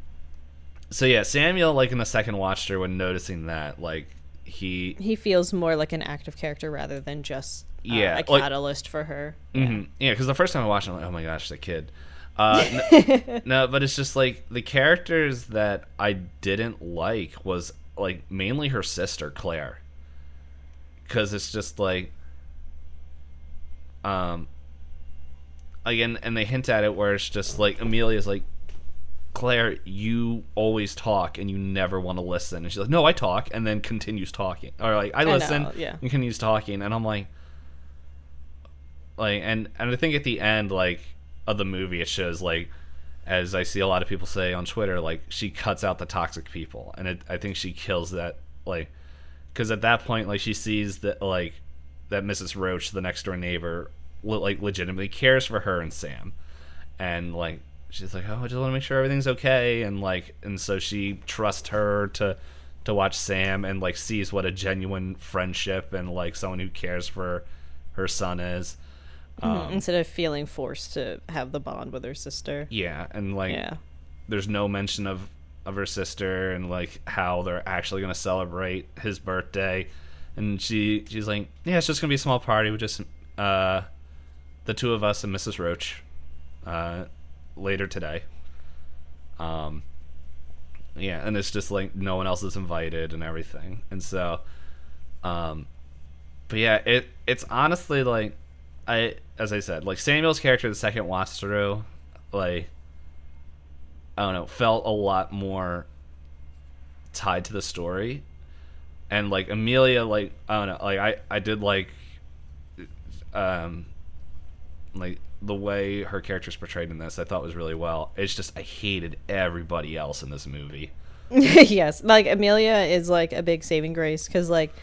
so yeah samuel like in the second watch through when noticing that like he He feels more like an active character rather than just uh, Yeah, a like- catalyst for her. Mhm. Yeah, because the first time I watched it, I'm like, oh my gosh, the kid. Uh, n- no, but it's just like the characters that I didn't like was like mainly her sister Claire, because it's just like, um, again, and they hint at it where it's just like Amelia's like, Claire, you always talk and you never want to listen, and she's like, no, I talk, and then continues talking, or like I know, listen, yeah. and continues talking, and I'm like like and and I think at the end like of the movie it shows like as I see a lot of people say on Twitter like she cuts out the toxic people and it, I think she kills that like because at that point like she sees that like that Mrs. Roach the next door neighbor like legitimately cares for her and Sam and like she's like oh I just want to make sure everything's okay and like and so she trusts her to to watch Sam and like sees what a genuine friendship and like someone who cares for her son is Mhm. Instead of feeling forced to have the bond with her sister. Yeah, and like Yeah. there's no mention of of her sister and like how they're actually gonna celebrate his birthday, and she she's like, yeah, it's just gonna be a small party with just uh the two of us and Mrs. Roach, uh later today. Um. Yeah, and it's just like no one else is invited and everything, and so, um, but yeah, it it's honestly like I as I said, like Samuel's character the second watch through, like I don't know, felt a lot more tied to the story. And like Amelia, like I don't know, like I I did like um like the way her character's portrayed in this, I thought was really well. It's just I hated everybody else in this movie. yes, like Amelia is like a big saving grace because like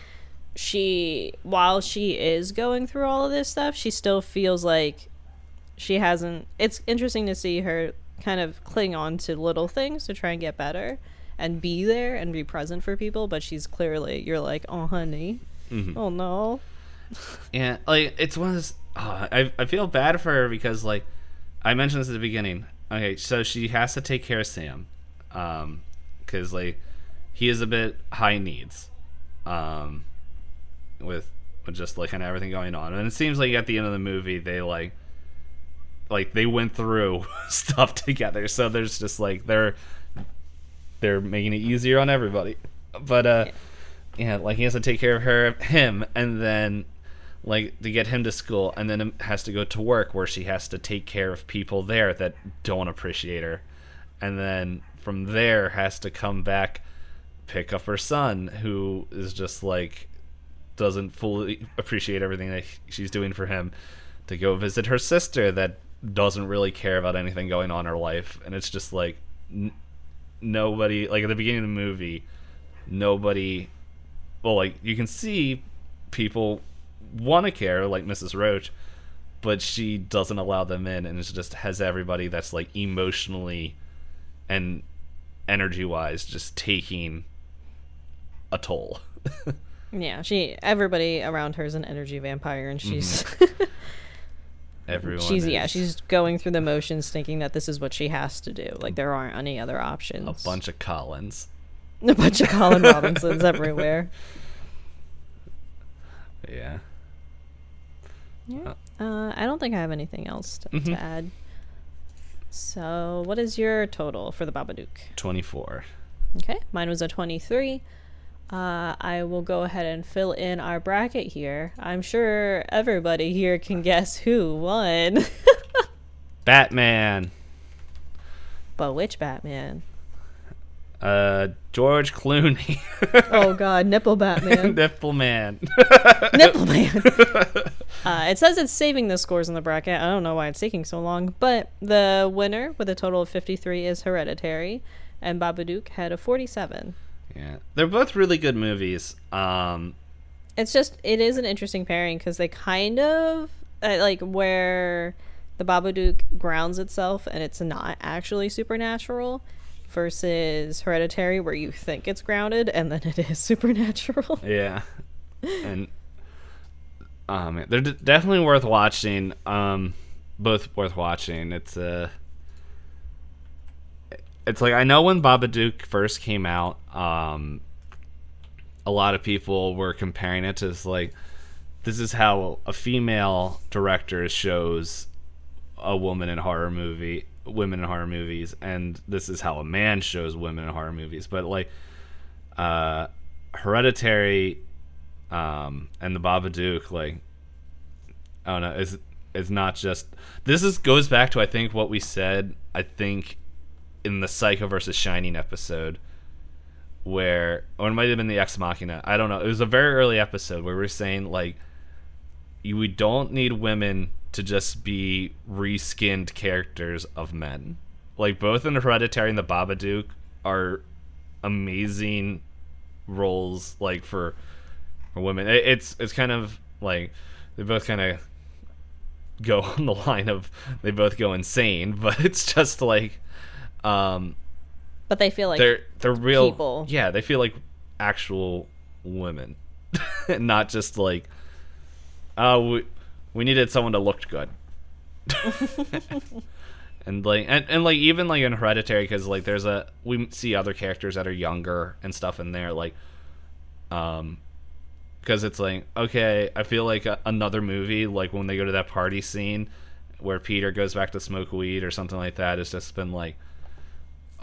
she, while she is going through all of this stuff, she still feels like she hasn't. It's interesting to see her kind of cling on to little things to try and get better and be there and be present for people. But she's clearly, you're like, oh honey, oh no, Yeah, like it's one of those. Uh, I I feel bad for her because like I mentioned this at the beginning. Okay, so she has to take care of Sam, um, because like he is a bit high needs, um, with with just like kind of everything going on, and it seems like at the end of the movie they like like they went through stuff together, so there's just like they're they're making it easier on everybody, but uh yeah, like he has to take care of her, him, and then like to get him to school, and then has to go to work where she has to take care of people there that don't appreciate her, and then from there has to come back, pick up her son who is just like doesn't fully appreciate everything that she's doing for him, to go visit her sister that doesn't really care about anything going on in her life, and it's just like nobody like at the beginning of the movie nobody well like you can see people want to care like mrs roach but she doesn't allow them in and it just has everybody that's like emotionally and energy wise just taking a toll yeah. She, everybody around her is an energy vampire, and she's. Mm-hmm. everyone She's yeah, she's going through the motions thinking that this is what she has to do. Like there aren't any other options. a bunch of Colins a bunch of Colin Robinsons everywhere. yeah Yeah. Uh, I don't think I have anything else to, Mhm. to add. So, what is your total for the Babadook? 24. Okay, mine was a 23. Uh, I will go ahead and fill in our bracket here. I'm sure everybody here can guess who won. Batman. but which Batman? Uh, George Clooney. Oh god, Nipple Batman. Nipple Man. Nipple Man. uh, it says it's saving the scores in the bracket. I don't know why it's taking so long, but the winner with a total of 53 is Hereditary, and Babadook had a 47. Yeah. They're both really good movies. Um, It's just it is an interesting pairing because they kind of uh, like where the Babadook grounds itself and it's not actually supernatural versus Hereditary where you think it's grounded and then it is supernatural. yeah. And um, they're d- definitely worth watching. Um, both worth watching. It's uh, it's like I know when Babadook first came out, um, a lot of people were comparing it to this, like this is how a female director shows a woman in horror movie women in horror movies and this is how a man shows women in horror movies. But like uh hereditary um and the babadook like i don't know is it's not just this is goes back to i think what we said i think in the psycho versus shining episode where or it might have been the ex machina i don't know it was a very early episode where we are saying like you, we don't need women to just be reskinned characters of men. Like both in Hereditary and the Babadook are amazing roles like for, for women. It, it's it's kind of like they both kind of go on the line of they both go insane, but it's just like um But they feel like they're they're real people. Yeah, they feel like actual women, not just like oh we we needed someone that looked good. and like and, and like even like in hereditary because like there's a we see other characters that are younger and stuff in there like um because it's like okay i feel like a, another movie like when they go to that party scene where peter goes back to smoke weed or something like that it's just been like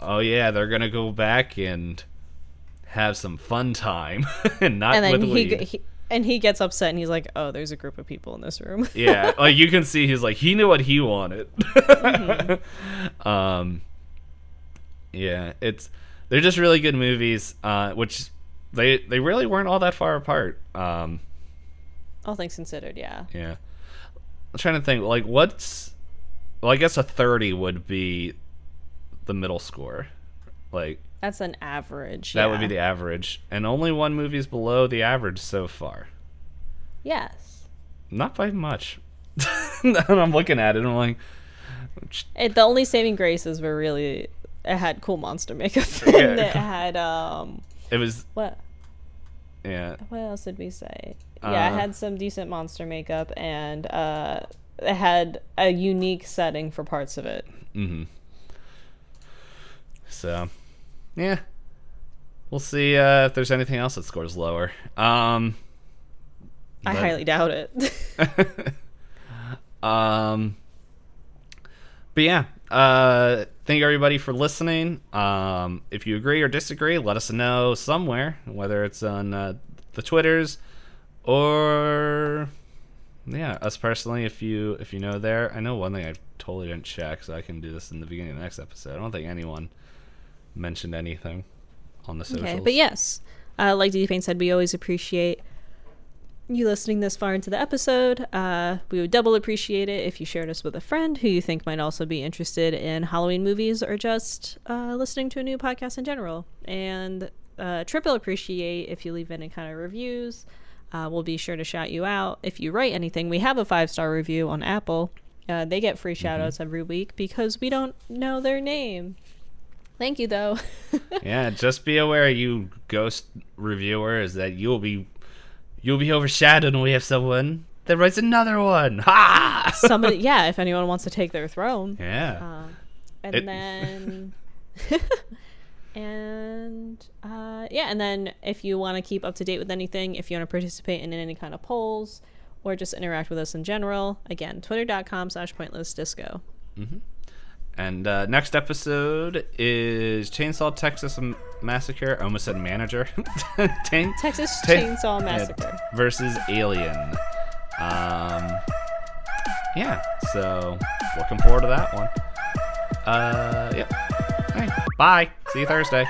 oh yeah they're gonna go back and have some fun time and not and then with he, weed. he and he gets upset and he's like, "Oh, there's a group of people in this room." yeah like you can see he's like he knew what he wanted um yeah it's they're just really good movies uh which they they really weren't all that far apart um All things considered, yeah. yeah i'm trying to think like what's well i guess a 30 would be the middle score like That's an average. that would be the average and only one movie's below the average so far Yes. not by much and i'm looking at it and i'm like It, the only saving graces were really it had cool monster makeup Yeah. and it had um it was what yeah what else did we say? yeah, Uh, it had some decent monster makeup and uh it had a unique setting for parts of it. Mm-hmm. So, yeah, we'll see uh, if there's anything else that scores lower. Um, I but- highly doubt it. um, but yeah, uh, thank you everybody for listening. Um, if you agree or disagree, let us know somewhere, whether it's on uh, the Twitters or yeah, us personally. If you if you know there, I know one thing I totally didn't check, so I can do this in the beginning of the next episode. I don't think anyone mentioned anything on the socials. Okay, but yes, uh, like D Pain said, we always appreciate you listening this far into the episode. Uh, we would double appreciate it if you shared us with a friend who you think might also be interested in Halloween movies or just uh, listening to a new podcast in general. And uh, triple appreciate if you leave any kind of reviews. Uh, we'll be sure to shout you out if you write anything. We have a five star review on Apple. Uh, they get free shout outs every week because we don't know their name. Thank you, though. yeah, just be aware, you ghost reviewers, that you'll be you'll be overshadowed when we have someone that writes another one. Ha! somebody yeah if anyone wants to take their throne yeah. um, and It- then and uh, yeah and then if you want to keep up to date with anything if you want to participate in any kind of polls or just interact with us in general. Again, twitter.com slash pointless disco. And uh, next episode is Chainsaw Texas Massacre. I almost said manager. Texas Chainsaw yeah, Massacre. versus Alien. Um, yeah, so looking forward to that one. Uh, yeah. All right, bye. See you Thursday.